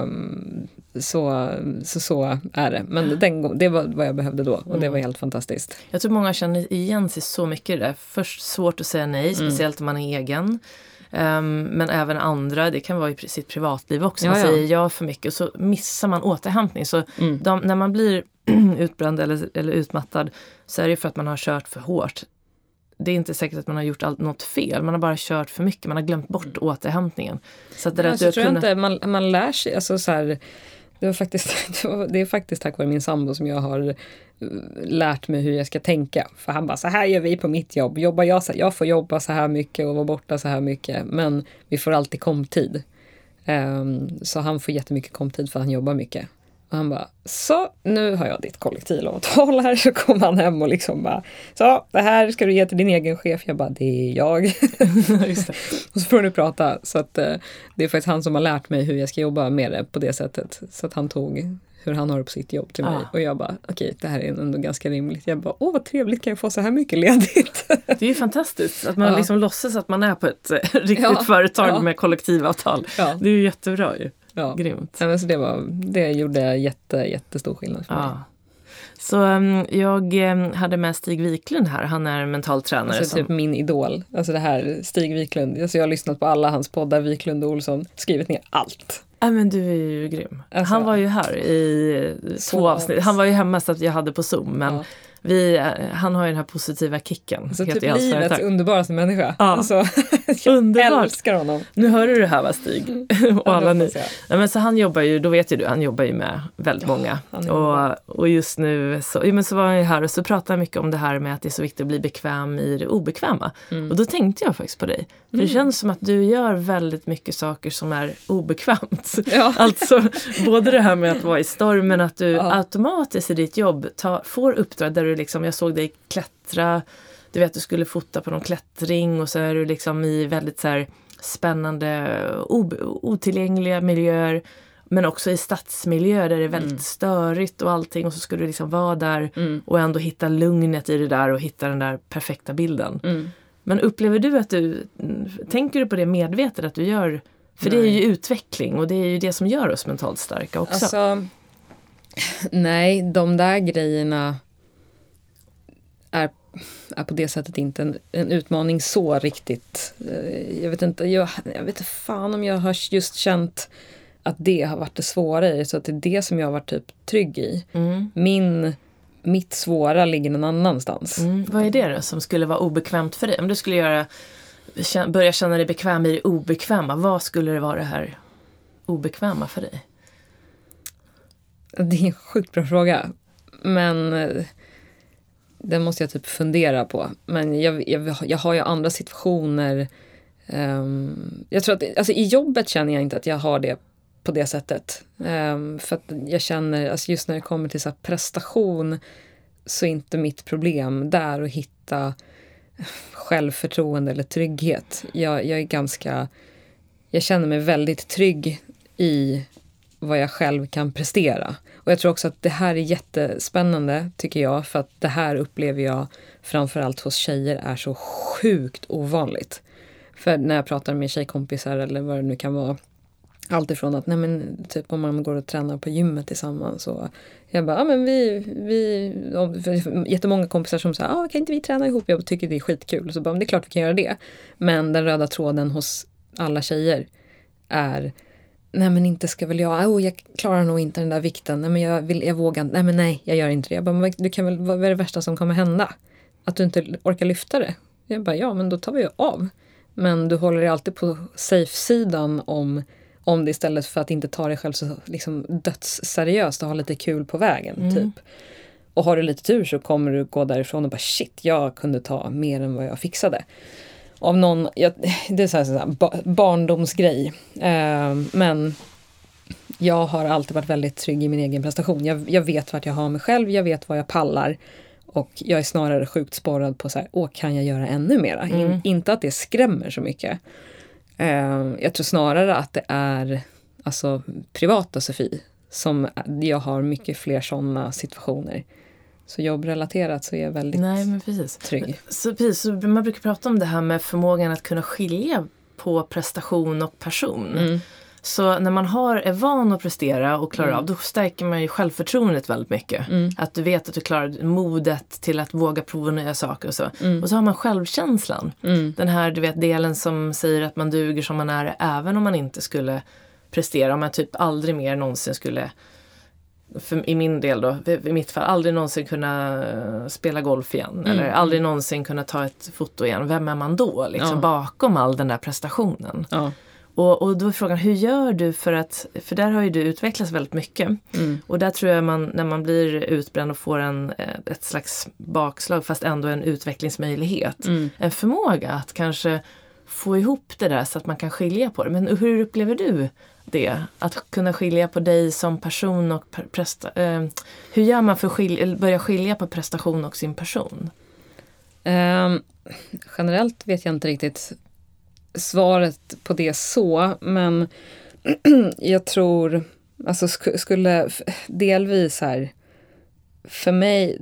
Um, så, så, så är det. Men den, det var vad jag behövde då och mm. det var helt fantastiskt. Jag tror många känner igen sig så mycket i det. Först svårt att säga nej, mm. speciellt mm. om man är egen. Um, men även andra, det kan vara i sitt privatliv också. Man ja, säger ja för mycket och så missar man återhämtning. Så mm. de, när man blir utbränd eller, eller utmattad så är det för att man har kört för hårt det är inte säkert att man har gjort allt, något fel. Man har bara kört för mycket. Man har glömt bort mm. återhämtningen. Så att det, alltså, tror kunna... inte, man, man lär sig, alltså så här, det, var faktiskt, det är faktiskt tack vare min sambo som jag har eh, lärt mig hur jag ska tänka. För han bara, så här gör vi på mitt jobb. Jobbar jag, så, jag får jobba så här mycket och vara borta så här mycket. Men vi får alltid komtid. Um, ehm, så han får jättemycket komtid för han jobbar mycket. Och han bara, så nu har jag ditt kollektivavtal här. Så kom han hem och liksom bara, så det här ska du ge till din egen chef. Jag bara, det är jag. det. och så får du prata. Så att eh, det är faktiskt han som har lärt mig hur jag ska jobba med det på det sättet. Så att han tog hur han har det på sitt jobb till mig. Ah. Och jag bara, okej okay, det här är ändå ganska rimligt. Jag bara, åh vad trevligt, kan jag få så här mycket ledigt? Det är ju fantastiskt att man ja. liksom låtsas att man är på ett eh, riktigt ja. företag ja. med kollektivavtal. Ja. Det är ju jättebra ju. Ja. Grymt. Ja, men så det, var, det gjorde jätte, jättestor skillnad för mig. Så um, jag um, hade med Stig Wiklund här, han är mental tränare. Alltså som... typ min idol. Alltså det här Stig Wiklund. Alltså jag har lyssnat på alla hans poddar, Wiklund och Olsson, skrivit ner allt. Ja men du är ju grym. Alltså, han var ju här i två avsnitt. Han var ju hemma så att jag hade på Zoom men ja. Vi, eh, han har ju den här positiva kicken. Alltså typ livets underbaraste människa. Ja. Alltså, jag Underbart. älskar honom. Nu hör du det här va Stig? Mm. och alla ni. Nej, men så han jobbar ju, då vet ju du, han jobbar ju med väldigt många. Och, och just nu så, ja, men så var han ju här och så pratade han mycket om det här med att det är så viktigt att bli bekväm i det obekväma. Mm. Och då tänkte jag faktiskt på dig. Mm. det känns som att du gör väldigt mycket saker som är obekvämt. Ja. alltså både det här med att vara i stormen, att du ja. automatiskt i ditt jobb tar, får uppdrag där du liksom, jag såg dig klättra, du vet du skulle fota på någon klättring och så är du liksom i väldigt så här, spännande otillgängliga miljöer. Men också i stadsmiljö där det är väldigt mm. störigt och allting och så skulle du liksom vara där mm. och ändå hitta lugnet i det där och hitta den där perfekta bilden. Mm. Men upplever du att du, tänker du på det medvetet att du gör, för nej. det är ju utveckling och det är ju det som gör oss mentalt starka också. Alltså, nej, de där grejerna är, är på det sättet inte en, en utmaning så riktigt. Eh, jag vet inte, jag, jag vet inte fan om jag har just känt att det har varit det svåra i så att det är det som jag har varit typ trygg i. Mm. Min, mitt svåra ligger någon annanstans. Mm. Vad är det då som skulle vara obekvämt för dig? Om du skulle göra, börja känna dig bekväm i det obekväma, vad skulle det vara det här obekväma för dig? Det är en sjukt bra fråga. Men eh, den måste jag typ fundera på. Men jag, jag, jag har ju andra situationer. Um, jag tror att alltså, i jobbet känner jag inte att jag har det på det sättet. Um, för att jag känner, alltså just när det kommer till så prestation så är inte mitt problem där att hitta självförtroende eller trygghet. Jag, jag är ganska... Jag känner mig väldigt trygg i vad jag själv kan prestera. Och jag tror också att det här är jättespännande, tycker jag, för att det här upplever jag framförallt hos tjejer är så sjukt ovanligt. För när jag pratar med tjejkompisar eller vad det nu kan vara, Alltifrån att, nej men typ om man går och tränar på gymmet tillsammans och jag bara, ja men vi, vi, jättemånga kompisar som säger, ah, kan inte vi träna ihop? Jag tycker det är skitkul. Så bara, det är klart vi kan göra det. Men den röda tråden hos alla tjejer är, nej men inte ska väl jag, oh, jag klarar nog inte den där vikten, nej men jag, vill, jag vågar inte, nej men nej, jag gör inte det. Jag bara, du kan väl, vad är det värsta som kommer hända? Att du inte orkar lyfta det? Jag bara, ja men då tar vi av. Men du håller dig alltid på safe-sidan om om det istället för att inte ta dig själv så liksom dödsseriöst och ha lite kul på vägen. Mm. typ. Och har du lite tur så kommer du gå därifrån och bara shit, jag kunde ta mer än vad jag fixade. Av någon, jag, det är så här, så här barndomsgrej. Eh, men jag har alltid varit väldigt trygg i min egen prestation. Jag, jag vet vart jag har mig själv, jag vet vad jag pallar. Och jag är snarare sjukt sporrad på så här, åh kan jag göra ännu mera? Mm. In, inte att det skrämmer så mycket. Eh, jag tror snarare att det är alltså, privata Sofie som jag har mycket fler sådana situationer. Så jobbrelaterat så är jag väldigt Nej, men precis. trygg. Så, precis, så man brukar prata om det här med förmågan att kunna skilja på prestation och person. Mm. Så när man har, är van att prestera och klarar mm. av, då stärker man ju självförtroendet väldigt mycket. Mm. Att du vet att du klarar modet till att våga prova nya saker och så. Mm. Och så har man självkänslan. Mm. Den här du vet, delen som säger att man duger som man är även om man inte skulle prestera. Om man typ aldrig mer någonsin skulle för, i min del då, i mitt fall, aldrig någonsin kunna spela golf igen. Mm. Eller aldrig någonsin kunna ta ett foto igen. Vem är man då? Liksom, ja. Bakom all den där prestationen. Ja. Och, och då är frågan, hur gör du för att, för där har ju du utvecklats väldigt mycket. Mm. Och där tror jag man, när man blir utbränd och får en, eh, ett slags bakslag fast ändå en utvecklingsmöjlighet. Mm. En förmåga att kanske få ihop det där så att man kan skilja på det. Men hur upplever du det? Att kunna skilja på dig som person och presta, eh, Hur gör man för att skilja, börja skilja på prestation och sin person? Um, generellt vet jag inte riktigt svaret på det så, men jag tror, alltså skulle delvis här, för mig,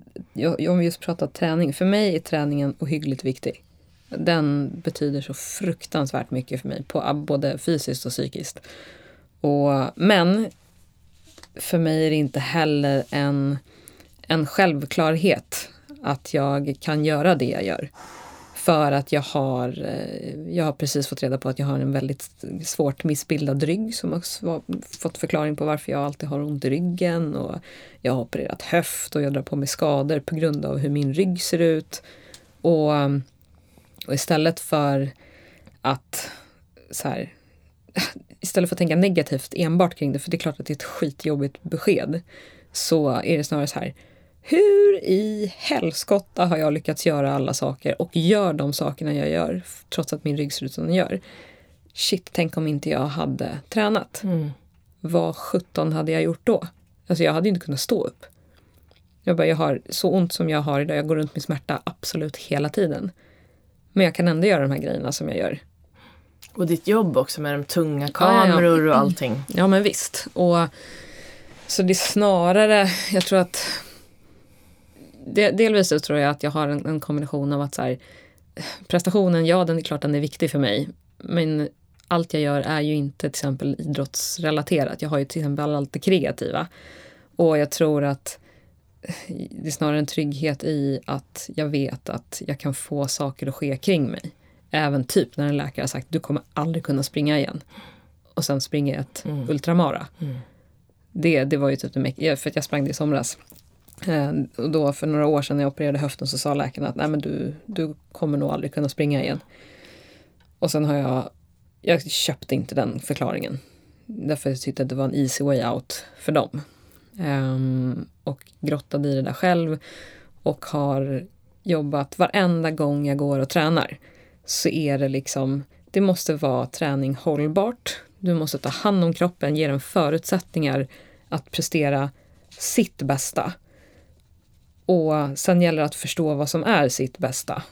om vi just pratar träning, för mig är träningen ohyggligt viktig. Den betyder så fruktansvärt mycket för mig, på både fysiskt och psykiskt. Och, men för mig är det inte heller en, en självklarhet att jag kan göra det jag gör. För att jag har, eh, jag har precis fått reda på att jag har en väldigt svårt missbildad rygg som har fått förklaring på varför jag alltid har ont i ryggen. Och jag har opererat höft och jag drar på mig skador på grund av hur min rygg ser ut. Och, och istället för att så här, istället för att tänka negativt enbart kring det, för det är klart att det är ett skitjobbigt besked, så är det snarare så här, hur i helskotta har jag lyckats göra alla saker och gör de sakerna jag gör trots att min rygg ser ut som den gör? Shit, tänk om inte jag hade tränat. Mm. Vad sjutton hade jag gjort då? Alltså jag hade inte kunnat stå upp. Jag bara, jag har så ont som jag har idag. Jag går runt med smärta absolut hela tiden. Men jag kan ändå göra de här grejerna som jag gör. Och ditt jobb också med de tunga kameror ja, ja. och allting. Ja men visst. Och, så det är snarare, jag tror att delvis så tror jag att jag har en, en kombination av att så här, prestationen, ja den är klart den är viktig för mig. Men allt jag gör är ju inte till exempel idrottsrelaterat. Jag har ju till exempel allt det kreativa. Och jag tror att det är snarare en trygghet i att jag vet att jag kan få saker att ske kring mig. Även typ när en läkare har sagt du kommer aldrig kunna springa igen. Och sen springer jag ett mm. ultramara. Mm. Det, det var ju typ det, för att jag sprang det i somras. Eh, och då för några år sedan när jag opererade höften så sa läkaren att Nej, men du, du kommer nog aldrig kunna springa igen. Och sen har jag, jag köpte inte den förklaringen. Därför jag tyckte att det var en easy way out för dem. Um, och grottade i det där själv och har jobbat varenda gång jag går och tränar. Så är det liksom, det måste vara träning hållbart. Du måste ta hand om kroppen, ge den förutsättningar att prestera sitt bästa och sen gäller det att förstå vad som är sitt bästa.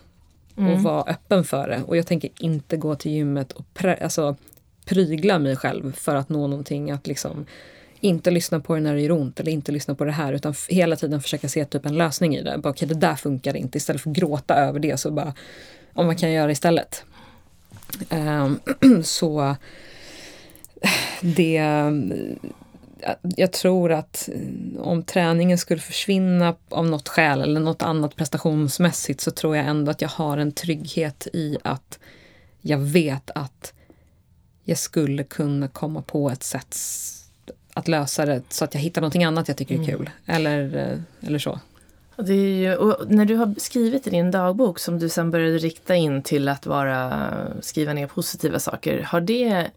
Och vara öppen för det. Och jag tänker inte gå till gymmet och prä, alltså, prygla mig själv för att nå någonting. Att liksom inte lyssna på det när det gör ont eller inte lyssna på det här utan hela tiden försöka se typ en lösning i det. Bara, okej, det där funkar inte. Istället för att gråta över det så bara, om man kan göra istället. Um, så det jag tror att om träningen skulle försvinna av något skäl eller något annat prestationsmässigt så tror jag ändå att jag har en trygghet i att jag vet att jag skulle kunna komma på ett sätt att lösa det så att jag hittar någonting annat jag tycker är kul. Eller, eh, eller så. Ju, när du har skrivit i din dagbok som du sen började rikta in till att vara, skriva ner positiva saker. Har det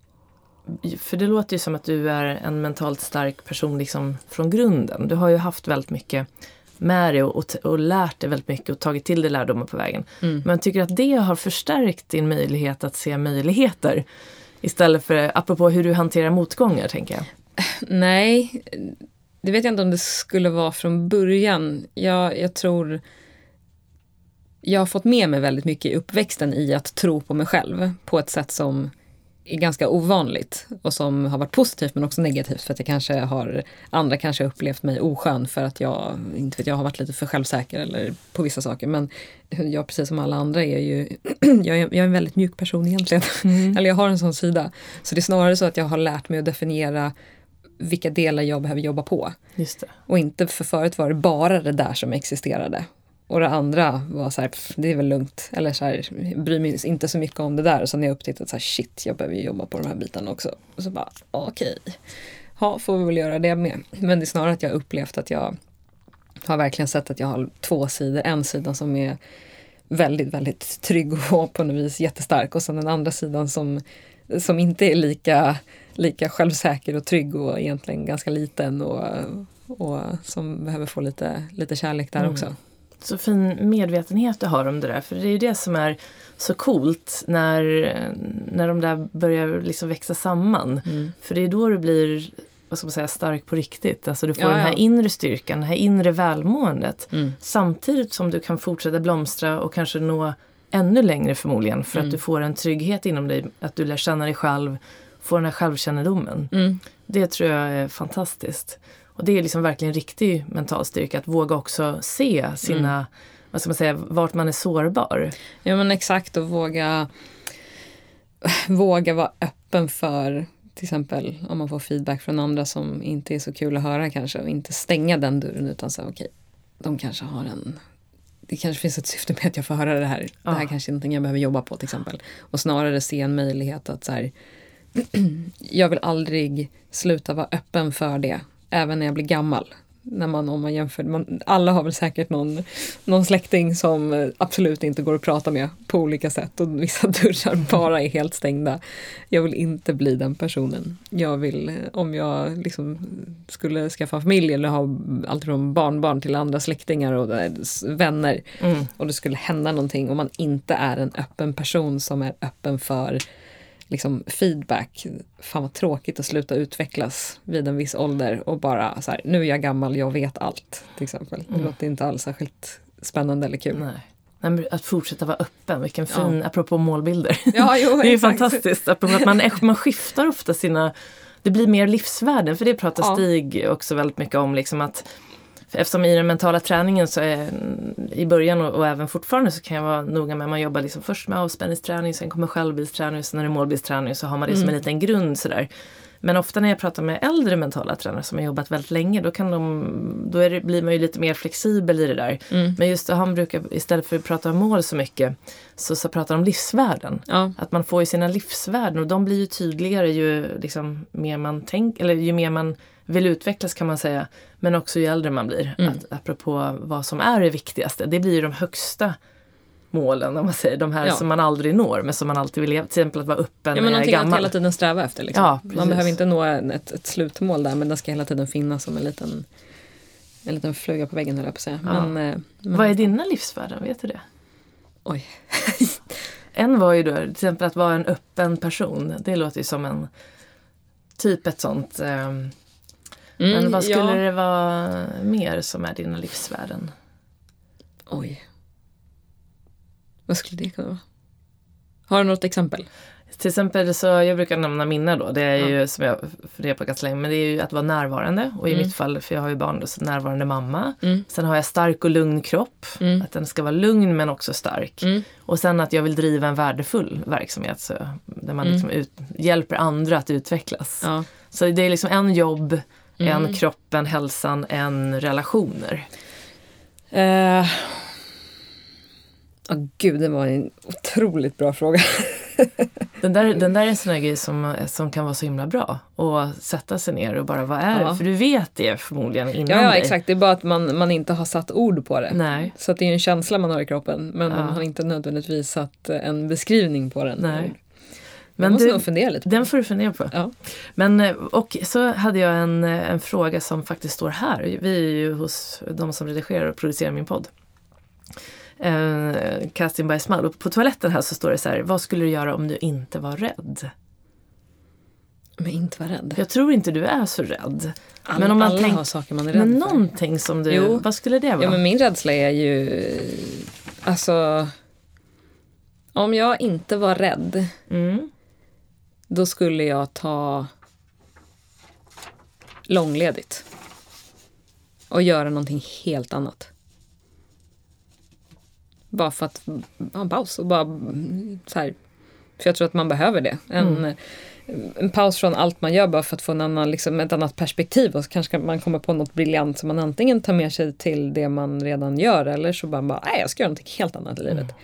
för det låter ju som att du är en mentalt stark person liksom från grunden. Du har ju haft väldigt mycket med dig och, och, och lärt dig väldigt mycket och tagit till dig lärdomar på vägen. Mm. Men tycker att det har förstärkt din möjlighet att se möjligheter? Istället för, apropå hur du hanterar motgångar, tänker jag. Nej, det vet jag inte om det skulle vara från början. Jag, jag tror jag har fått med mig väldigt mycket i uppväxten i att tro på mig själv på ett sätt som är ganska ovanligt och som har varit positivt men också negativt för att jag kanske har, andra kanske har upplevt mig oskön för att jag, inte vet jag, har varit lite för självsäker eller på vissa saker. Men jag precis som alla andra är ju, jag är, jag är en väldigt mjuk person egentligen. Mm. eller jag har en sån sida. Så det är snarare så att jag har lärt mig att definiera vilka delar jag behöver jobba på. Och inte för förut var det bara det där som existerade. Och det andra var så här, pff, det är väl lugnt. Eller så här, bryr mig inte så mycket om det där. Och sen har jag upptäckt att så här, shit, jag behöver jobba på de här bitarna också. Och så bara, okej. Okay. Ja, får vi väl göra det med. Men det är snarare att jag upplevt att jag har verkligen sett att jag har två sidor. En sida som är väldigt, väldigt trygg och på något vis jättestark. Och sen den andra sidan som, som inte är lika, lika självsäker och trygg och egentligen ganska liten. Och, och som behöver få lite, lite kärlek där mm. också så fin medvetenhet du har om det där. För det är ju det som är så coolt när, när de där börjar liksom växa samman. Mm. För det är då du blir vad ska man säga, stark på riktigt. Alltså du får ja, den här ja. inre styrkan, det här inre välmåendet. Mm. Samtidigt som du kan fortsätta blomstra och kanske nå ännu längre förmodligen. För mm. att du får en trygghet inom dig, att du lär känna dig själv, får den här självkännedomen. Det tror jag är fantastiskt. Och det är liksom verkligen riktig mental styrka att våga också se sina, mm. vad ska man säga, vart man är sårbar. Ja men exakt och våga, våga vara öppen för till exempel om man får feedback från andra som inte är så kul att höra kanske och inte stänga den dörren utan säga okej, okay, de kanske har en det kanske finns ett syfte med att jag får höra det här. Det här kanske är någonting jag behöver jobba på till exempel. Och snarare se en möjlighet att så här, jag vill aldrig sluta vara öppen för det även när jag blir gammal. När man, om man jämför, man, alla har väl säkert någon, någon släkting som absolut inte går att prata med på olika sätt och vissa dörrar bara är helt stängda. Jag vill inte bli den personen. Jag vill, om jag liksom skulle skaffa familj eller ha allt från barnbarn till andra släktingar och vänner mm. och det skulle hända någonting och man inte är en öppen person som är öppen för liksom feedback. Fan vad tråkigt att sluta utvecklas vid en viss ålder och bara så här, nu är jag gammal, jag vet allt. Till exempel. Det mm. låter inte alls särskilt spännande eller kul. Nej. Att fortsätta vara öppen, vilken fin, ja. apropå målbilder. Ja, jo, det är ju fantastiskt, apropå att man, man skiftar ofta sina, det blir mer livsvärden, för det pratar ja. Stig också väldigt mycket om, liksom att Eftersom i den mentala träningen så är i början och, och, även fortfarande så kan jag vara noga med att man jobbar liksom först med avspänningsträning, sen kommer självbildsträning, sen är det målbildsträning så har man det mm. som en liten grund sådär. Men ofta när jag pratar med äldre mentala tränare som har jobbat väldigt länge då, kan de, då det, blir man ju lite mer flexibel i det där. Mm. Men just han brukar istället för att prata om mål så mycket så, så pratar de om livsvärden. Ja. Att man får ju sina livsvärden och de blir ju tydligare ju liksom mer man tänker, eller ju mer man vill utvecklas kan man säga. Men också ju äldre man blir. Mm. Att, apropå vad som är det viktigaste. Det blir de högsta målen om man säger. De här ja. som man aldrig når men som man alltid vill leva. Till exempel att vara öppen ja, men när jag är gammal. att hela tiden sträva efter. Liksom. Ja, man behöver inte nå ett, ett slutmål där men den ska hela tiden finnas som en liten en liten fluga på väggen höll jag på att säga. Ja. Men, eh, men, Vad är dina livsvärden? Vet du det? Oj. en var ju då till exempel att vara en öppen person. Det låter ju som en typ ett sånt um, Mm, Men vad skulle ja. det vara mer som är dina livsvärden? Oj. Vad skulle det kunna vara? Har du något exempel? Till exempel så, jag brukar nämna minne då, det är ju som jag funderar på ganska länge, men det är ju att vara närvarande och i Mm. mitt fall, för jag har ju barn, då, så närvarande mamma. Mm. Sen har jag stark och lugn kropp, Mm. att den ska vara lugn men också stark. Mm. Och sen att jag vill driva en värdefull verksamhet så, där man Mm. liksom ut, hjälper andra att utvecklas. Ja. Så det är liksom en jobb, Mm. en kroppen, hälsan, en relationer. Eh. Åh, gud, det var en otroligt bra fråga. Den där, den där är en sån där grej som, som kan vara så himla bra. Och sätta sig ner och bara, vad är Ja. det? För du vet det förmodligen innan Ja, ja dig. exakt. Det är bara att man, man inte har satt ord på det. Nej. Så att det är en känsla man har i kroppen men man Ja. har inte nödvändigtvis satt en beskrivning på den. Nej. Men måste du, nog fundera lite på. den får du fundera på. Ja. Men, eh, och så hade jag en, eh, en fråga som faktiskt står här. Vi är ju hos de som redigerar och producerar min podd. Eh, Casting by Smile. Och på toaletten här så står det så här, vad skulle du göra om du inte var rädd? Men inte vara rädd. Jag tror inte du är så rädd. Alla, men om man alla tänk- har saker man är rädd Men för. någonting som du, Jo. vad skulle det vara? Ja men min rädsla är ju, alltså, om jag inte var rädd mm. Då skulle jag ta långledigt. Och göra någonting helt annat. Bara för att ha en paus och bara mm, så här. För jag tror att man behöver det. En, en paus från allt man gör bara för att få en annan, liksom, ett annat perspektiv. Och så kanske kan man kommer på något briljant som man antingen tar med sig till det man redan gör eller så bara, bara nej jag ska göra någonting helt annat i livet.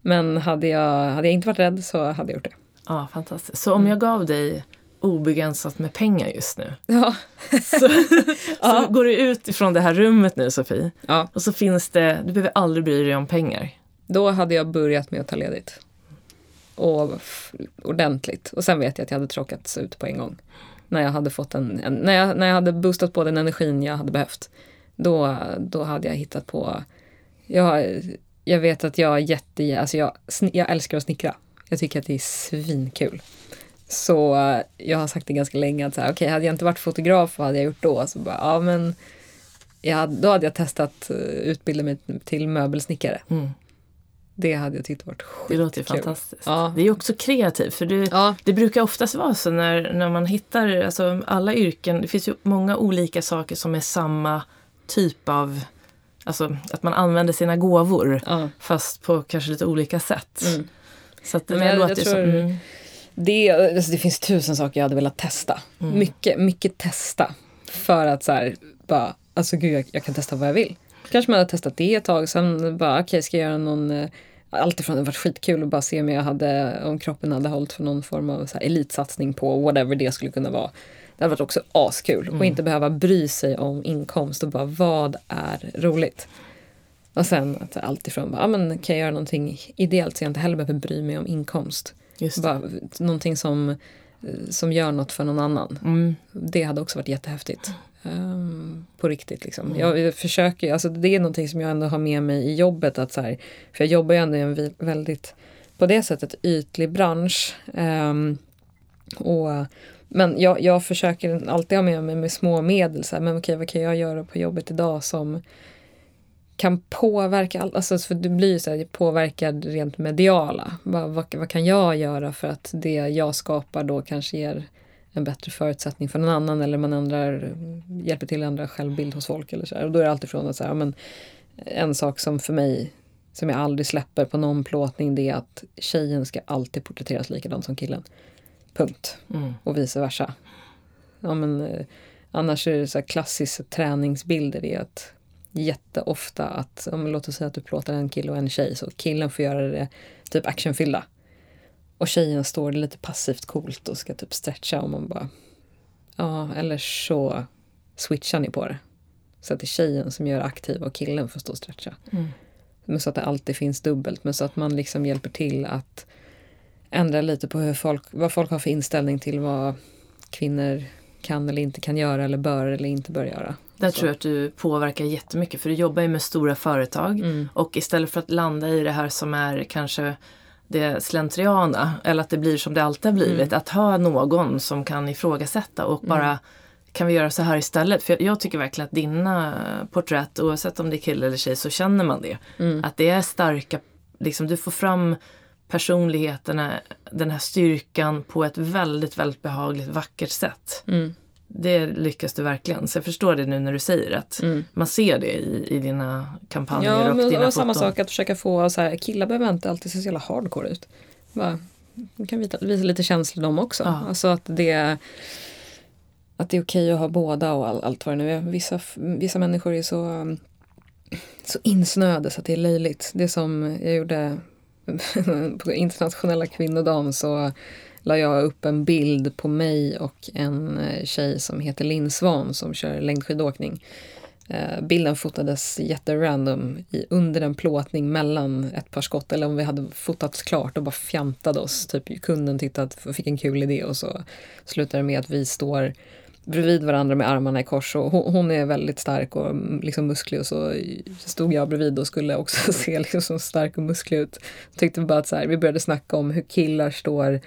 Men hade jag, hade jag inte varit rädd så hade jag gjort det. Ja, fantastiskt. Så om jag gav dig obegränsat med pengar just nu. Ja. Så, så går du ut ifrån det här rummet nu Sofie. ja. Och så finns det, du behöver aldrig bry dig om pengar. Då hade jag börjat med att ta ledigt. Och ordentligt. Och sen vet jag att jag hade tråkats ut på en gång. När jag hade fått en, en när, jag, när jag hade boostat på den energin jag hade behövt. Då, då hade jag hittat på, jag, jag vet att jag är jätte, alltså jag, jag älskar att snickra. Jag tycker att det är svinkul. Så eh, jag har sagt det ganska länge att så här, okej, hade jag inte varit fotograf, vad hade jag gjort då? Så bara, ja men, ja, då hade jag testat uh, utbilda mig till möbelsnickare. Mm. Det hade jag tyckt varit Det låter skitkul. fantastiskt. Ja. Det är också kreativt. För du, Ja, det brukar oftast vara så när, när man hittar, alltså alla yrken, det finns ju många olika saker som är samma typ av, alltså att man använder sina gåvor. ja. Fast på kanske lite olika sätt. Mm. Så att det Men jag- låter jag tror- som, mm. Det, alltså det finns tusen saker jag hade velat testa. Mm. Mycket, mycket testa. För att så här, bara, alltså gud jag, jag kan testa vad jag vill. Kanske man hade testat det ett tag, sen bara okej ska jag göra någon eh, Alltifrån det varit skitkul att bara se om jag hade, om kroppen hade hållit för någon form av så här elitsatsning på whatever det skulle kunna vara. Det hade varit också askul och inte behöva bry sig om inkomst och bara vad är roligt. Och sen att alltifrån bara, ja men kan jag göra någonting ideellt så jag inte heller behöver bry mig om inkomst. Just. Bara någonting som, eh, som gör något för någon annan. Mm. Det hade också varit jättehäftigt. Ehm, på riktigt liksom. Jag, jag försöker, alltså det är någonting som jag ändå har med mig i jobbet. Att så här, för jag jobbar ju ändå i en väldigt, på det sättet, ytlig bransch. Ehm, och, men jag, jag försöker alltid ha med mig med små medel. Så här, men okej, vad kan jag göra på jobbet idag som kan påverka allt, alltså för det blir ju så här, påverkad rent mediala. Vad, vad, vad kan jag göra för att det jag skapar då kanske ger en bättre förutsättning för någon annan eller man ändrar, hjälper till att ändra självbild hos folk eller så här. Och då är det alltifrån att så här, men en sak som för mig som jag aldrig släpper på någon plåtning det är att tjejen ska alltid porträtteras likadant som killen. Punkt. Mm. Och vice versa. Ja, men, eh, annars är det så klassiska träningsbilder. Är att jätteofta att, om låt oss säga att du plåtar en kille och en tjej, så killen får göra det typ actionfyllda. Och tjejen står lite passivt coolt och ska typ stretcha och man bara, ja, eller så switchar ni på det. Så att det är tjejen som gör aktiv och killen får stå och stretcha. Mm. Men så att det alltid finns dubbelt, men så att man liksom hjälper till att ändra lite på hur folk, vad folk har för inställning till vad kvinnor kan eller inte kan göra eller bör eller inte bör göra. Där Så. tror jag att du påverkar jättemycket för du jobbar ju med stora företag Mm. och istället för att landa i det här som är kanske det slentriana eller att det blir som det alltid har blivit. Mm. Att ha någon som kan ifrågasätta och bara kan vi göra så här istället? För jag, jag tycker verkligen att dina porträtt, oavsett om det är kille eller tjej, så känner man det. Mm. Att det är starka, liksom du får fram personligheterna, den här styrkan på ett väldigt, väldigt behagligt, vackert sätt. Mm. Det lyckas du verkligen. Så jag förstår det nu när du säger att Mm. man ser det i, i dina kampanjer Ja, och men dina och samma sak att försöka få så här, killar behöver inte alltid se så jävla hardcore ut. Bara, man kan visa, visa lite känslor de också. Ja. Alltså att det, att det är okej att ha båda och all, allt vad det nu är. Vissa, vissa människor är så, så insnöade så att det är löjligt. Det som jag gjorde på internationella kvinnodagen så la jag upp en bild på mig och en eh, tjej som heter Linn Svan som kör längdskidåkning. Eh, bilden fotades jätterandom i, under en plåtning mellan ett par skott. Eller om vi hade fotat klart och bara fjantade oss. Typ kunden tyckte att fick en kul idé och så slutade det med att vi står bredvid varandra med armarna i kors. Och hon, är väldigt stark och mm, liksom musklig och så stod jag bredvid och skulle också se liksom så stark och musklig ut. Tyckte bara att så här, vi började snacka om hur killar står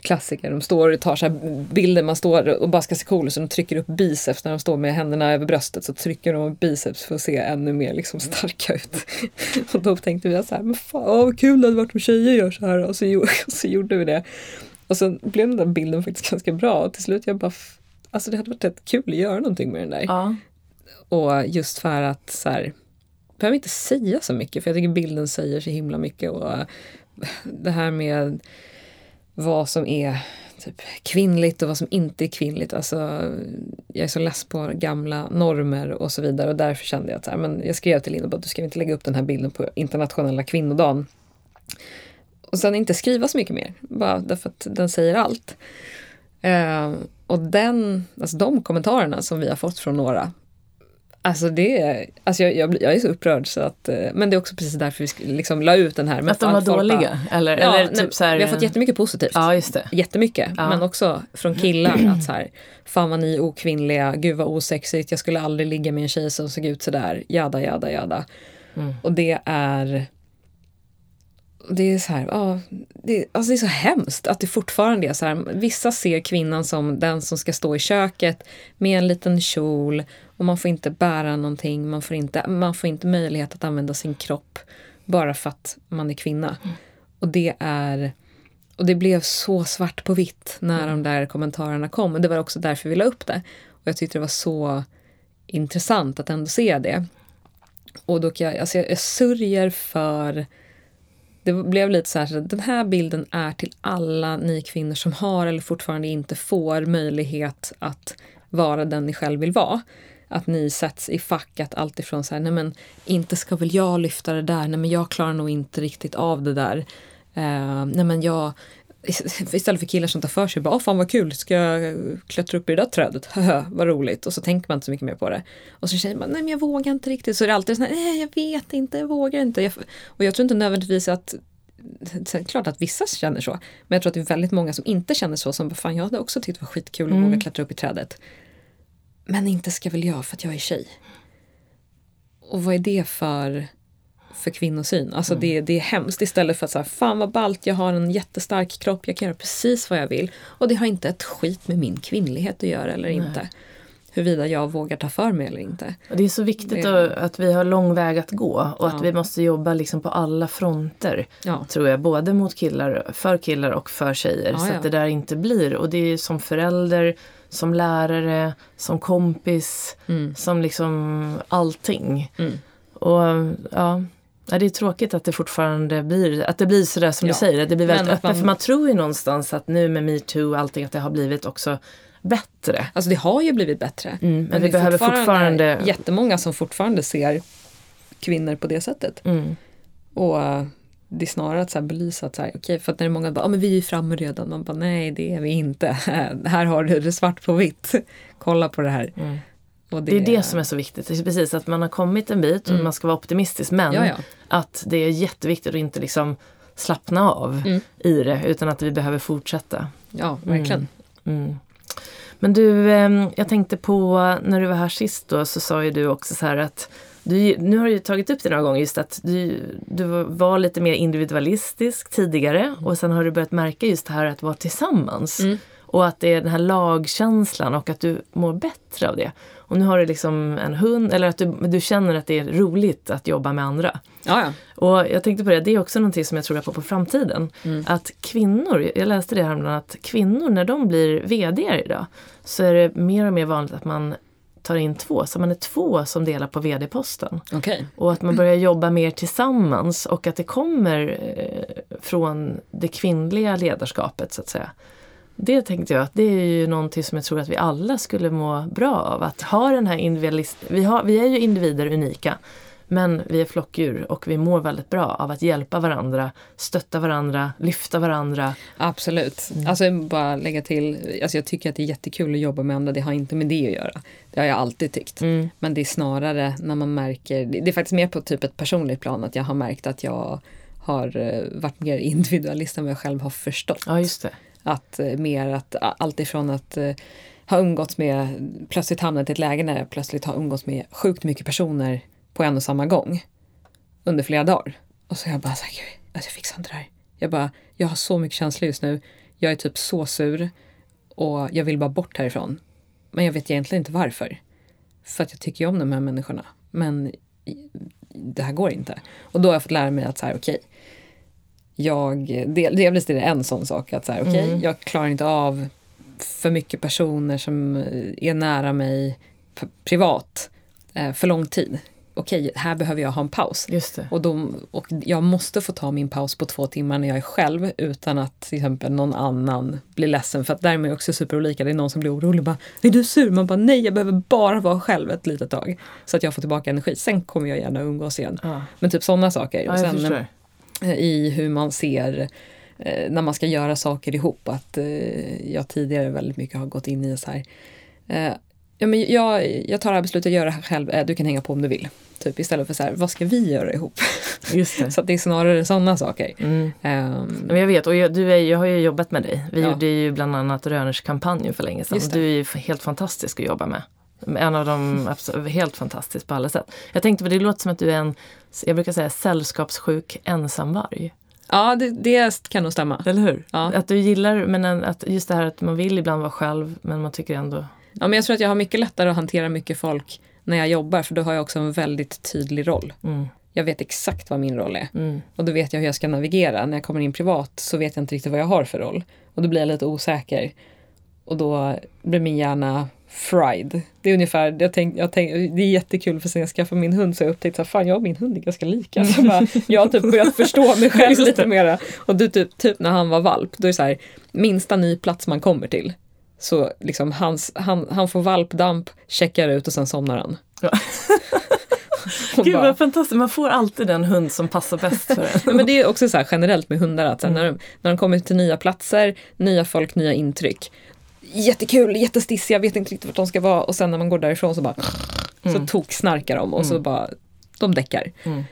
klassiker. De står och tar så här bilder, man står och bara ska se cool ut så de trycker upp biceps när de står med händerna över bröstet så trycker de upp biceps för att se ännu mer liksom starka ut. och då tänkte vi så här, men fan vad kul det hade varit om tjejer gör så här och så, och så gjorde vi det. Och så blev den där bilden faktiskt ganska bra och till slut jag bara, alltså det hade varit rätt kul att göra någonting med den där. Ja, Och just för att så här, behöver inte säga så mycket för jag tycker bilden säger så himla mycket. Och det här med vad som är typ kvinnligt och vad som inte är kvinnligt. Alltså, jag är så less på gamla normer och så vidare och därför kände jag att så här, men jag skrev till Linda att du ska inte lägga upp den här bilden på internationella kvinnodagen. Och sen inte skriva så mycket mer, bara därför att den säger allt. Eh, och den, alltså de kommentarerna som vi har fått från några Alltså det alltså jag, jag, jag är så upprörd så att, eh, men det är också precis därför vi liksom la ut den här. Men att de var dåliga? bara- eller, Ja, eller nej, typ så här, vi har fått jättemycket positivt. Ja, just det. Jättemycket, Ja. men också från killar att så här, fan vad ni är okvinnliga, gud vad osexigt, jag skulle aldrig ligga med en tjej som såg ut sådär, jada jada jada. Mm. Och det är det är så här, ja, det, alltså det är så hemskt att det fortfarande är så här. Vissa ser kvinnan som den som ska stå i köket med en liten kjol och man får inte bära någonting, man får inte, man får inte möjlighet att använda sin kropp bara för att man är kvinna. Och det är och det blev så svart på vitt när de där kommentarerna kom. Och det var också därför vi la upp det. Och jag tyckte det var så intressant att ändå se det. Och då kan jag, alltså jag, jag sörjer för det blev lite så här, den här bilden är till alla ni kvinnor som har eller fortfarande inte får möjlighet att vara den ni själv vill vara. Att ni sätts i fack att alltifrån så här, nej men inte ska väl jag lyfta det där, nej men jag klarar nog inte riktigt av det där. Eh, nej men jag, istället för killar som tar för sig, bara, fan vad kul, ska jag klättra upp i det där trädet, vad roligt. Och så tänker man inte så mycket mer på det. Och så säger man, nej men jag vågar inte riktigt. Så är det alltid så här, nej jag vet inte, jag vågar inte. Jag, och jag tror inte nödvändigtvis att Sen är det klart att vissa känner så. Men jag tror att det är väldigt många som inte känner så. Som fan jag hade också tyckt det var skitkul att våga klättra upp i trädet. Men inte ska väl jag för att jag är tjej. Och vad är det för, för kvinnosyn? Alltså det, det är hemskt istället för att säga, fan vad ballt, jag har en jättestark kropp, jag kan göra precis vad jag vill. Och det har inte ett skit med min kvinnlighet att göra eller inte. Huruvida jag vågar ta för mig eller inte. Och Det är så viktigt Det- att, att vi har lång väg att gå och att Ja. vi måste jobba liksom på alla fronter. Ja. Tror jag, både mot killar, för killar och för tjejer. Ja, så att det där inte blir. Och det är som förälder, som lärare, som kompis, Mm. som liksom allting. Mm. Och ja, det är tråkigt att det fortfarande blir, att det blir sådär som Ja. du säger. att Det blir väldigt Men öppet. man- För man tror ju någonstans att nu med metoo och allting att det har blivit också bättre. Alltså det har ju blivit bättre. Mm, men vi det är behöver fortfarande... jättemånga som fortfarande ser kvinnor på det sättet. Mm. Och det är snarare att så här belysa att så här, okej, för att när det är många bara, ah, men vi är framme redan. Man bara, nej det är vi inte. här har du det svart på vitt. Kolla på det här. Mm. Och Det är det som är så viktigt. Det är precis att man har kommit en bit och Mm. man ska vara optimistisk. Men Ja, ja. att det är jätteviktigt att inte liksom slappna av Mm. i det utan att vi behöver fortsätta. Ja, verkligen. Mm. Men du, eh, jag tänkte på när du var här sist då så sa ju du också så här att du, nu har du ju tagit upp det några gånger just att du, du var lite mer individualistisk tidigare och sen har du börjat märka just det här att vara tillsammans. Mm. Och att det är den här lagkänslan och att du mår bättre av det. Och nu har du liksom en hund, eller att du, du känner att det är roligt att jobba med andra. Ja, ja. Och jag tänkte på det, det är också någonting som jag tror på på framtiden. Mm. Att kvinnor, jag läste det häromdagen, att kvinnor när de blir VD idag så är det mer och mer vanligt att man tar in två, så man är två som delar på VD-posten. Okej. Och att man börjar jobba mer tillsammans och att det kommer eh, från det kvinnliga ledarskapet så att säga. Det tänkte jag att det är ju någonting som jag tror att vi alla skulle må bra av. Att ha den här individualist... Vi, har, vi är ju individer unika. Men vi är flockdjur och vi mår väldigt bra av att hjälpa varandra, stötta varandra, lyfta varandra. Absolut. Mm. Alltså bara lägga till, alltså jag tycker att det är jättekul att jobba med andra, det har inte med det att göra. Det har jag alltid tyckt. Mm. Men det är snarare när man märker, det är faktiskt mer på typ ett personligt plan att jag har märkt att jag har eh, varit mer individualist än vad jag själv har förstått. Ja, just det. Att eh, mer att allt ifrån att eh, ha umgåtts med, plötsligt hamnat i ett läge när jag plötsligt har umgåtts med sjukt mycket personer på en och samma gång. Under flera dagar. Och så jag bara såhär, gud, alltså jag fixar inte det här. Jag bara, jag har så mycket känslor just nu. Jag är typ så sur. Och jag vill bara bort härifrån. Men jag vet egentligen inte varför. För att jag tycker ju om de här människorna. Men det här går inte. Och då har jag fått lära mig att så här, okej. jag, del, delvis är det en sån sak att så här, okej, Mm. jag klarar inte av för mycket personer som är nära mig privat eh, för lång tid. Okej, här behöver jag ha en paus. Och, då, och jag måste få ta min paus på två timmar när jag är själv utan att till exempel någon annan blir ledsen. För att där är man ju också superolika. Det är någon som blir orolig. Bara, är du sur? Man bara, nej jag behöver bara vara själv ett litet tag. Så att jag får tillbaka energi. Sen kommer jag gärna umgås igen. Ja, Men typ sådana saker. ja och sen förstår. eh, i hur man ser eh, när man ska göra saker ihop. Att eh, jag tidigare väldigt mycket har gått in i så här. Eh, ja, men jag, jag tar det här beslutet, jag gör det här själv, eh, du kan hänga på om du vill. Typ istället för så här, vad ska vi göra ihop? Just det. så att det är snarare sådana saker. Mm. Ehm, Men jag vet, och jag, du är, jag har ju jobbat med dig. Vi Ja. gjorde ju bland annat Röners-kampanjen för länge sedan. Du är ju helt fantastisk att jobba med. En av dem, helt fantastisk på alla sätt. Jag tänkte det låter som att du är en, jag brukar säga sällskapssjuk ensamvarg. ja, det, det kan nog stämma. Eller hur? Ja. Att du gillar, men en, att just det här att man vill ibland vara själv men man tycker ändå... Ja, men jag tror att jag har mycket lättare att hantera mycket folk när jag jobbar för då har jag också en väldigt tydlig roll. Mm, Jag vet exakt vad min roll är. mm, Och då vet jag hur jag ska navigera. När jag kommer in privat så vet jag inte riktigt vad jag har för roll. Och då blir jag lite osäker. Och då blir min hjärna fried. Det är ungefär, jag tänk, jag tänk, det är jättekul för sen jag skaffade min hund så jag upptäckt att fan jag och min hund är ganska lika. Så bara, jag har typ börjat förstå mig själv lite mera. Och du, typ, typ när han var valp, då är det så här, minsta ny plats man kommer till. Så liksom hans, han, han får valpdamp, checkar ut och sen somnar han. Ja. Gud bara- vad fantastiskt, man får alltid den hund som passar bäst för en. Men det är också så här generellt med hundar att här, Mm. när, de, när de kommer till nya platser, nya folk, nya intryck. Jättekul, jättestissiga, vet inte riktigt vart de ska vara och sen när man går därifrån så bara Mm. så toksnarkar de och så bara de däckar. Mm.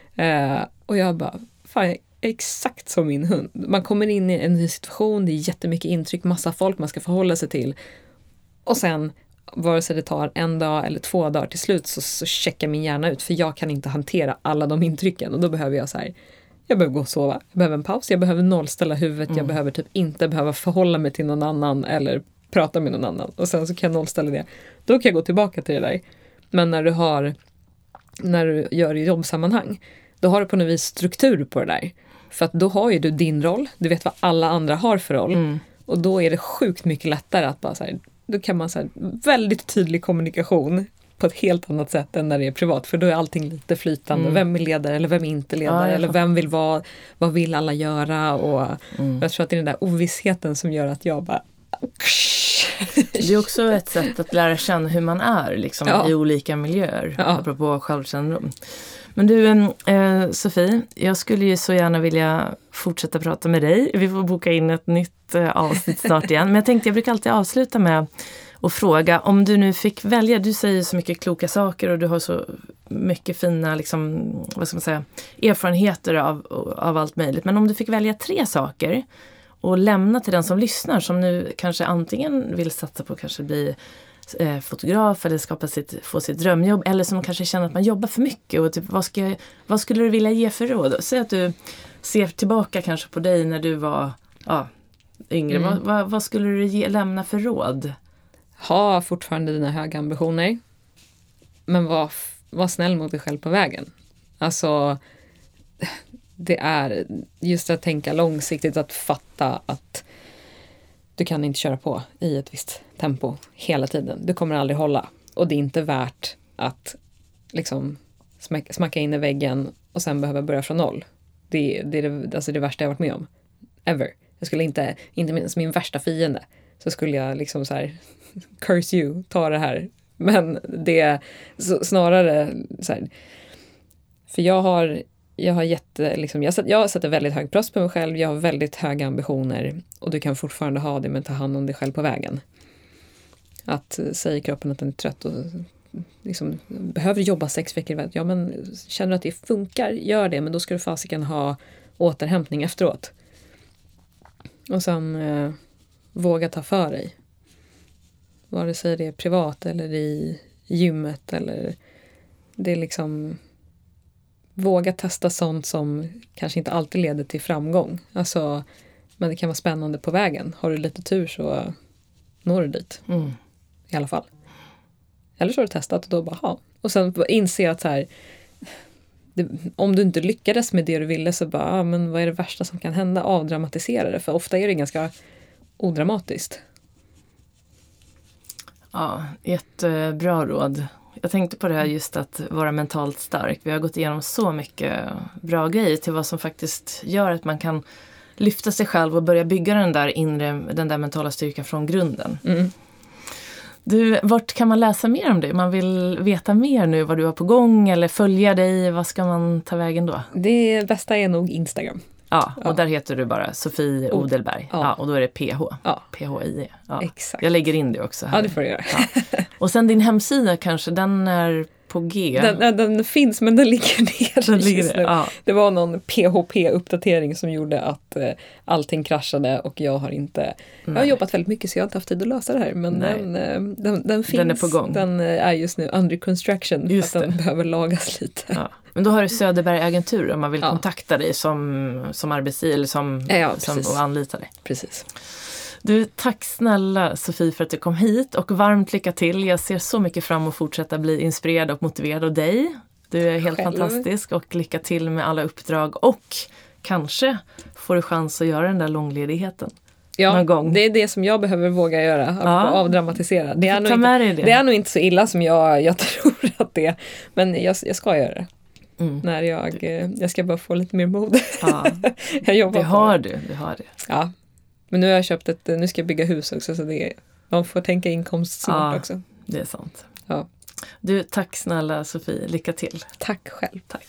Eh, och jag bara, fan exakt som min hund. Man kommer in i en ny situation, det är jättemycket intryck, massa folk man ska förhålla sig till. Och sen, vare sig det tar en dag eller två dagar, till slut så, så checkar min hjärna ut för jag kan inte hantera alla de intrycken och då behöver jag så här jag behöver gå och sova, jag behöver en paus, jag behöver nollställa huvudet, jag behöver typ inte behöva förhålla mig till någon annan eller prata med någon annan och sen så kan jag nollställa det. Då kan jag gå tillbaka till det där. Men när du har, när du gör i jobbsammanhang, då har du på något vis struktur på det där. För att då har ju du din roll, du vet vad alla andra har för roll. Mm. Och då är det sjukt mycket lättare att bara så här, då kan man så här, väldigt tydlig kommunikation på ett helt annat sätt än när det är privat. För då är allting lite flytande. Mm. Vem är ledare eller vem är inte ledare? Ja, eller vem vill vara, vad vill alla göra? Och Mm. jag tror att det är den där ovissheten som gör att jag bara Det är också ett sätt att lära känna hur man är liksom, Ja. i olika miljöer, Ja. apropå självkännedom. Men du, eh, Sofie, jag skulle ju så gärna vilja fortsätta prata med dig. Vi får boka in ett nytt eh, avsnitt snart igen. Men jag tänkte, jag brukar alltid avsluta med att fråga, om du nu fick välja, du säger så mycket kloka saker och du har så mycket fina liksom, vad ska man säga, erfarenheter av, av allt möjligt. Men om du fick välja tre saker och lämna till den som lyssnar som nu kanske antingen vill satsa på att kanske bli fotograf eller skapa sitt, få sitt drömjobb eller som kanske känner att man jobbar för mycket. Och typ, vad, ska, vad skulle du vilja ge för råd? Säg att du ser tillbaka kanske på dig när du var ja, yngre. Mm. Vad, vad, vad skulle du ge, lämna för råd? Ha fortfarande dina höga ambitioner. Men var, var snäll mot dig själv på vägen. Alltså, det är just att tänka långsiktigt, att fatta att du kan inte köra på i ett visst tempo hela tiden. Du kommer aldrig hålla. Och det är inte värt att liksom smack, smacka in i väggen och sen behöva börja från noll. Det, det är det, alltså det värsta jag varit med om. Ever. Jag skulle inte, inte minst min värsta fiende, så skulle jag liksom så här curse you, ta det här. Men det är så, snarare så här, för jag har, jag har jätte, liksom, jag, sätter, jag sätter väldigt hög press på mig själv, jag har väldigt höga ambitioner och du kan fortfarande ha det men ta hand om dig själv på vägen. Att säga kroppen att den är trött och liksom, behöver jobba sex veckor i ja men känner du att det funkar, gör det men då ska du fasiken ha återhämtning efteråt. Och sen eh, våga ta för dig. Vare sig det är privat eller i gymmet eller det är liksom våga testa sånt som kanske inte alltid leder till framgång. Alltså, men det kan vara spännande på vägen. Har du lite tur så når du dit Mm i alla fall. Eller så har du testat och då bara, ha. Och sen inse att så här, det, om du inte lyckades med det du ville så bara, ah, men vad är det värsta som kan hända? Avdramatisera det, för ofta är det ganska odramatiskt. Ja, jättebra råd. Jag tänkte på det här just att vara mentalt stark. Vi har gått igenom så mycket bra grejer till vad som faktiskt gör att man kan lyfta sig själv och börja bygga den där inre, den där mentala styrkan från grunden. Mm. Du, vart kan man läsa mer om dig? Om man vill veta mer nu vad du har på gång eller följa dig, vad ska man ta vägen då? Det bästa är nog Instagram. Ja, och Ja. där heter du bara Sofie O- Odelberg. Ja. Ja. och då är det PH. Ja, PHI. Ja. exakt. Jag lägger in det också. Här. Ja, det får du göra. Och sen din hemsida kanske, den är på G. Den, den, finns men den ligger ner Den ligger just nu. Ja. Det var någon PHP-uppdatering som gjorde att eh, allting kraschade och jag har inte... Jag har Nej. jobbat väldigt mycket så jag har inte haft tid att lösa det här men Nej. den, eh, den, den finns. Den är på gång. Den eh, är just nu under construction Just att den det. behöver lagas lite. Ja. Men då har du Söderberg Agentur om man vill Ja. kontakta dig som, som arbetsgivare eller som, Ja, som, och anlita dig. Precis. Du, tack snälla Sofie för att du kom hit och varmt lycka till. Jag ser så mycket fram emot att fortsätta bli inspirerad och motiverad av dig. Du är helt Själv. fantastisk och lycka till med alla uppdrag och kanske får du chans att göra den där långledigheten. Ja, Någon gång. det är det som jag behöver våga göra, att Ja. avdramatisera. Det är, nog inte, det. det är nog inte så illa som jag, jag tror att det är. Men jag, jag ska göra det. Mm. När jag, eh, jag ska bara få lite mer mod. Ja, jag jobbar det har du. du har det. Ja. Men nu har jag köpt ett, nu ska jag bygga hus också så det är, man får tänka inkomstsmart Ja. också. Det är sant. Ja. Du, tack snälla Sofie. Lycka till. Tack själv. Tack.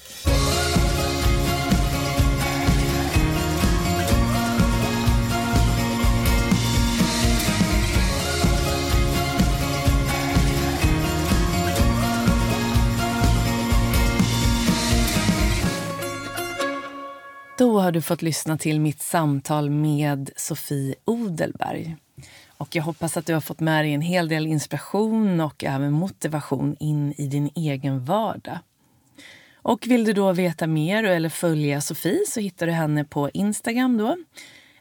Har du fått lyssna till mitt samtal med Sofie Odelberg. Och jag hoppas att du har fått med dig en hel del inspiration och även motivation in i din egen vardag. Och vill du då veta mer eller följa Sofie så hittar du henne på Instagram då.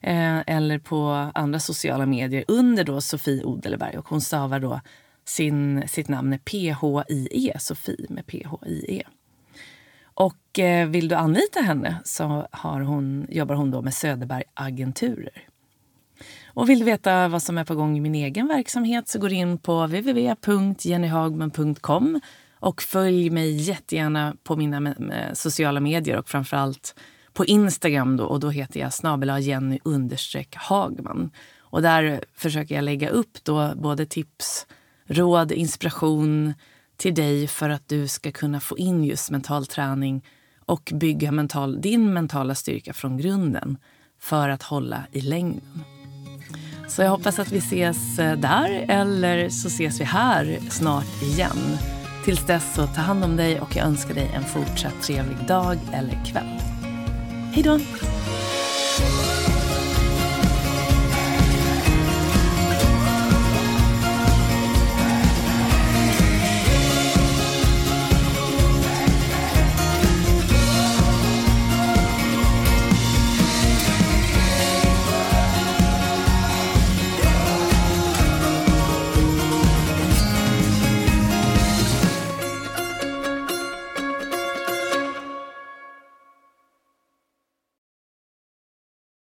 Eh, eller på andra sociala medier under då Sofie Odelberg. Och hon stavar då sin, sitt namn är P-H-I-E, Sofie med P-H-I-E. Och eh, vill du anlita henne så har hon, jobbar hon då med Söderberg Agenturer. Och vill du veta vad som är på gång i min egen verksamhet så går du in på www.jennyhagman.com och följ mig jättegärna på mina sociala medier och framförallt på Instagram då, och då heter jag snabel Jenny understreck Hagman. Och där försöker jag lägga upp då både tips, råd, inspiration till dig för att du ska kunna få in just mental träning och bygga mental, din mentala styrka från grunden för att hålla i längden. Så jag hoppas att vi ses eh, där eller så ses vi här snart igen. Tills dess så ta hand om dig och jag önskar dig en fortsatt trevlig dag eller kväll. Hej då!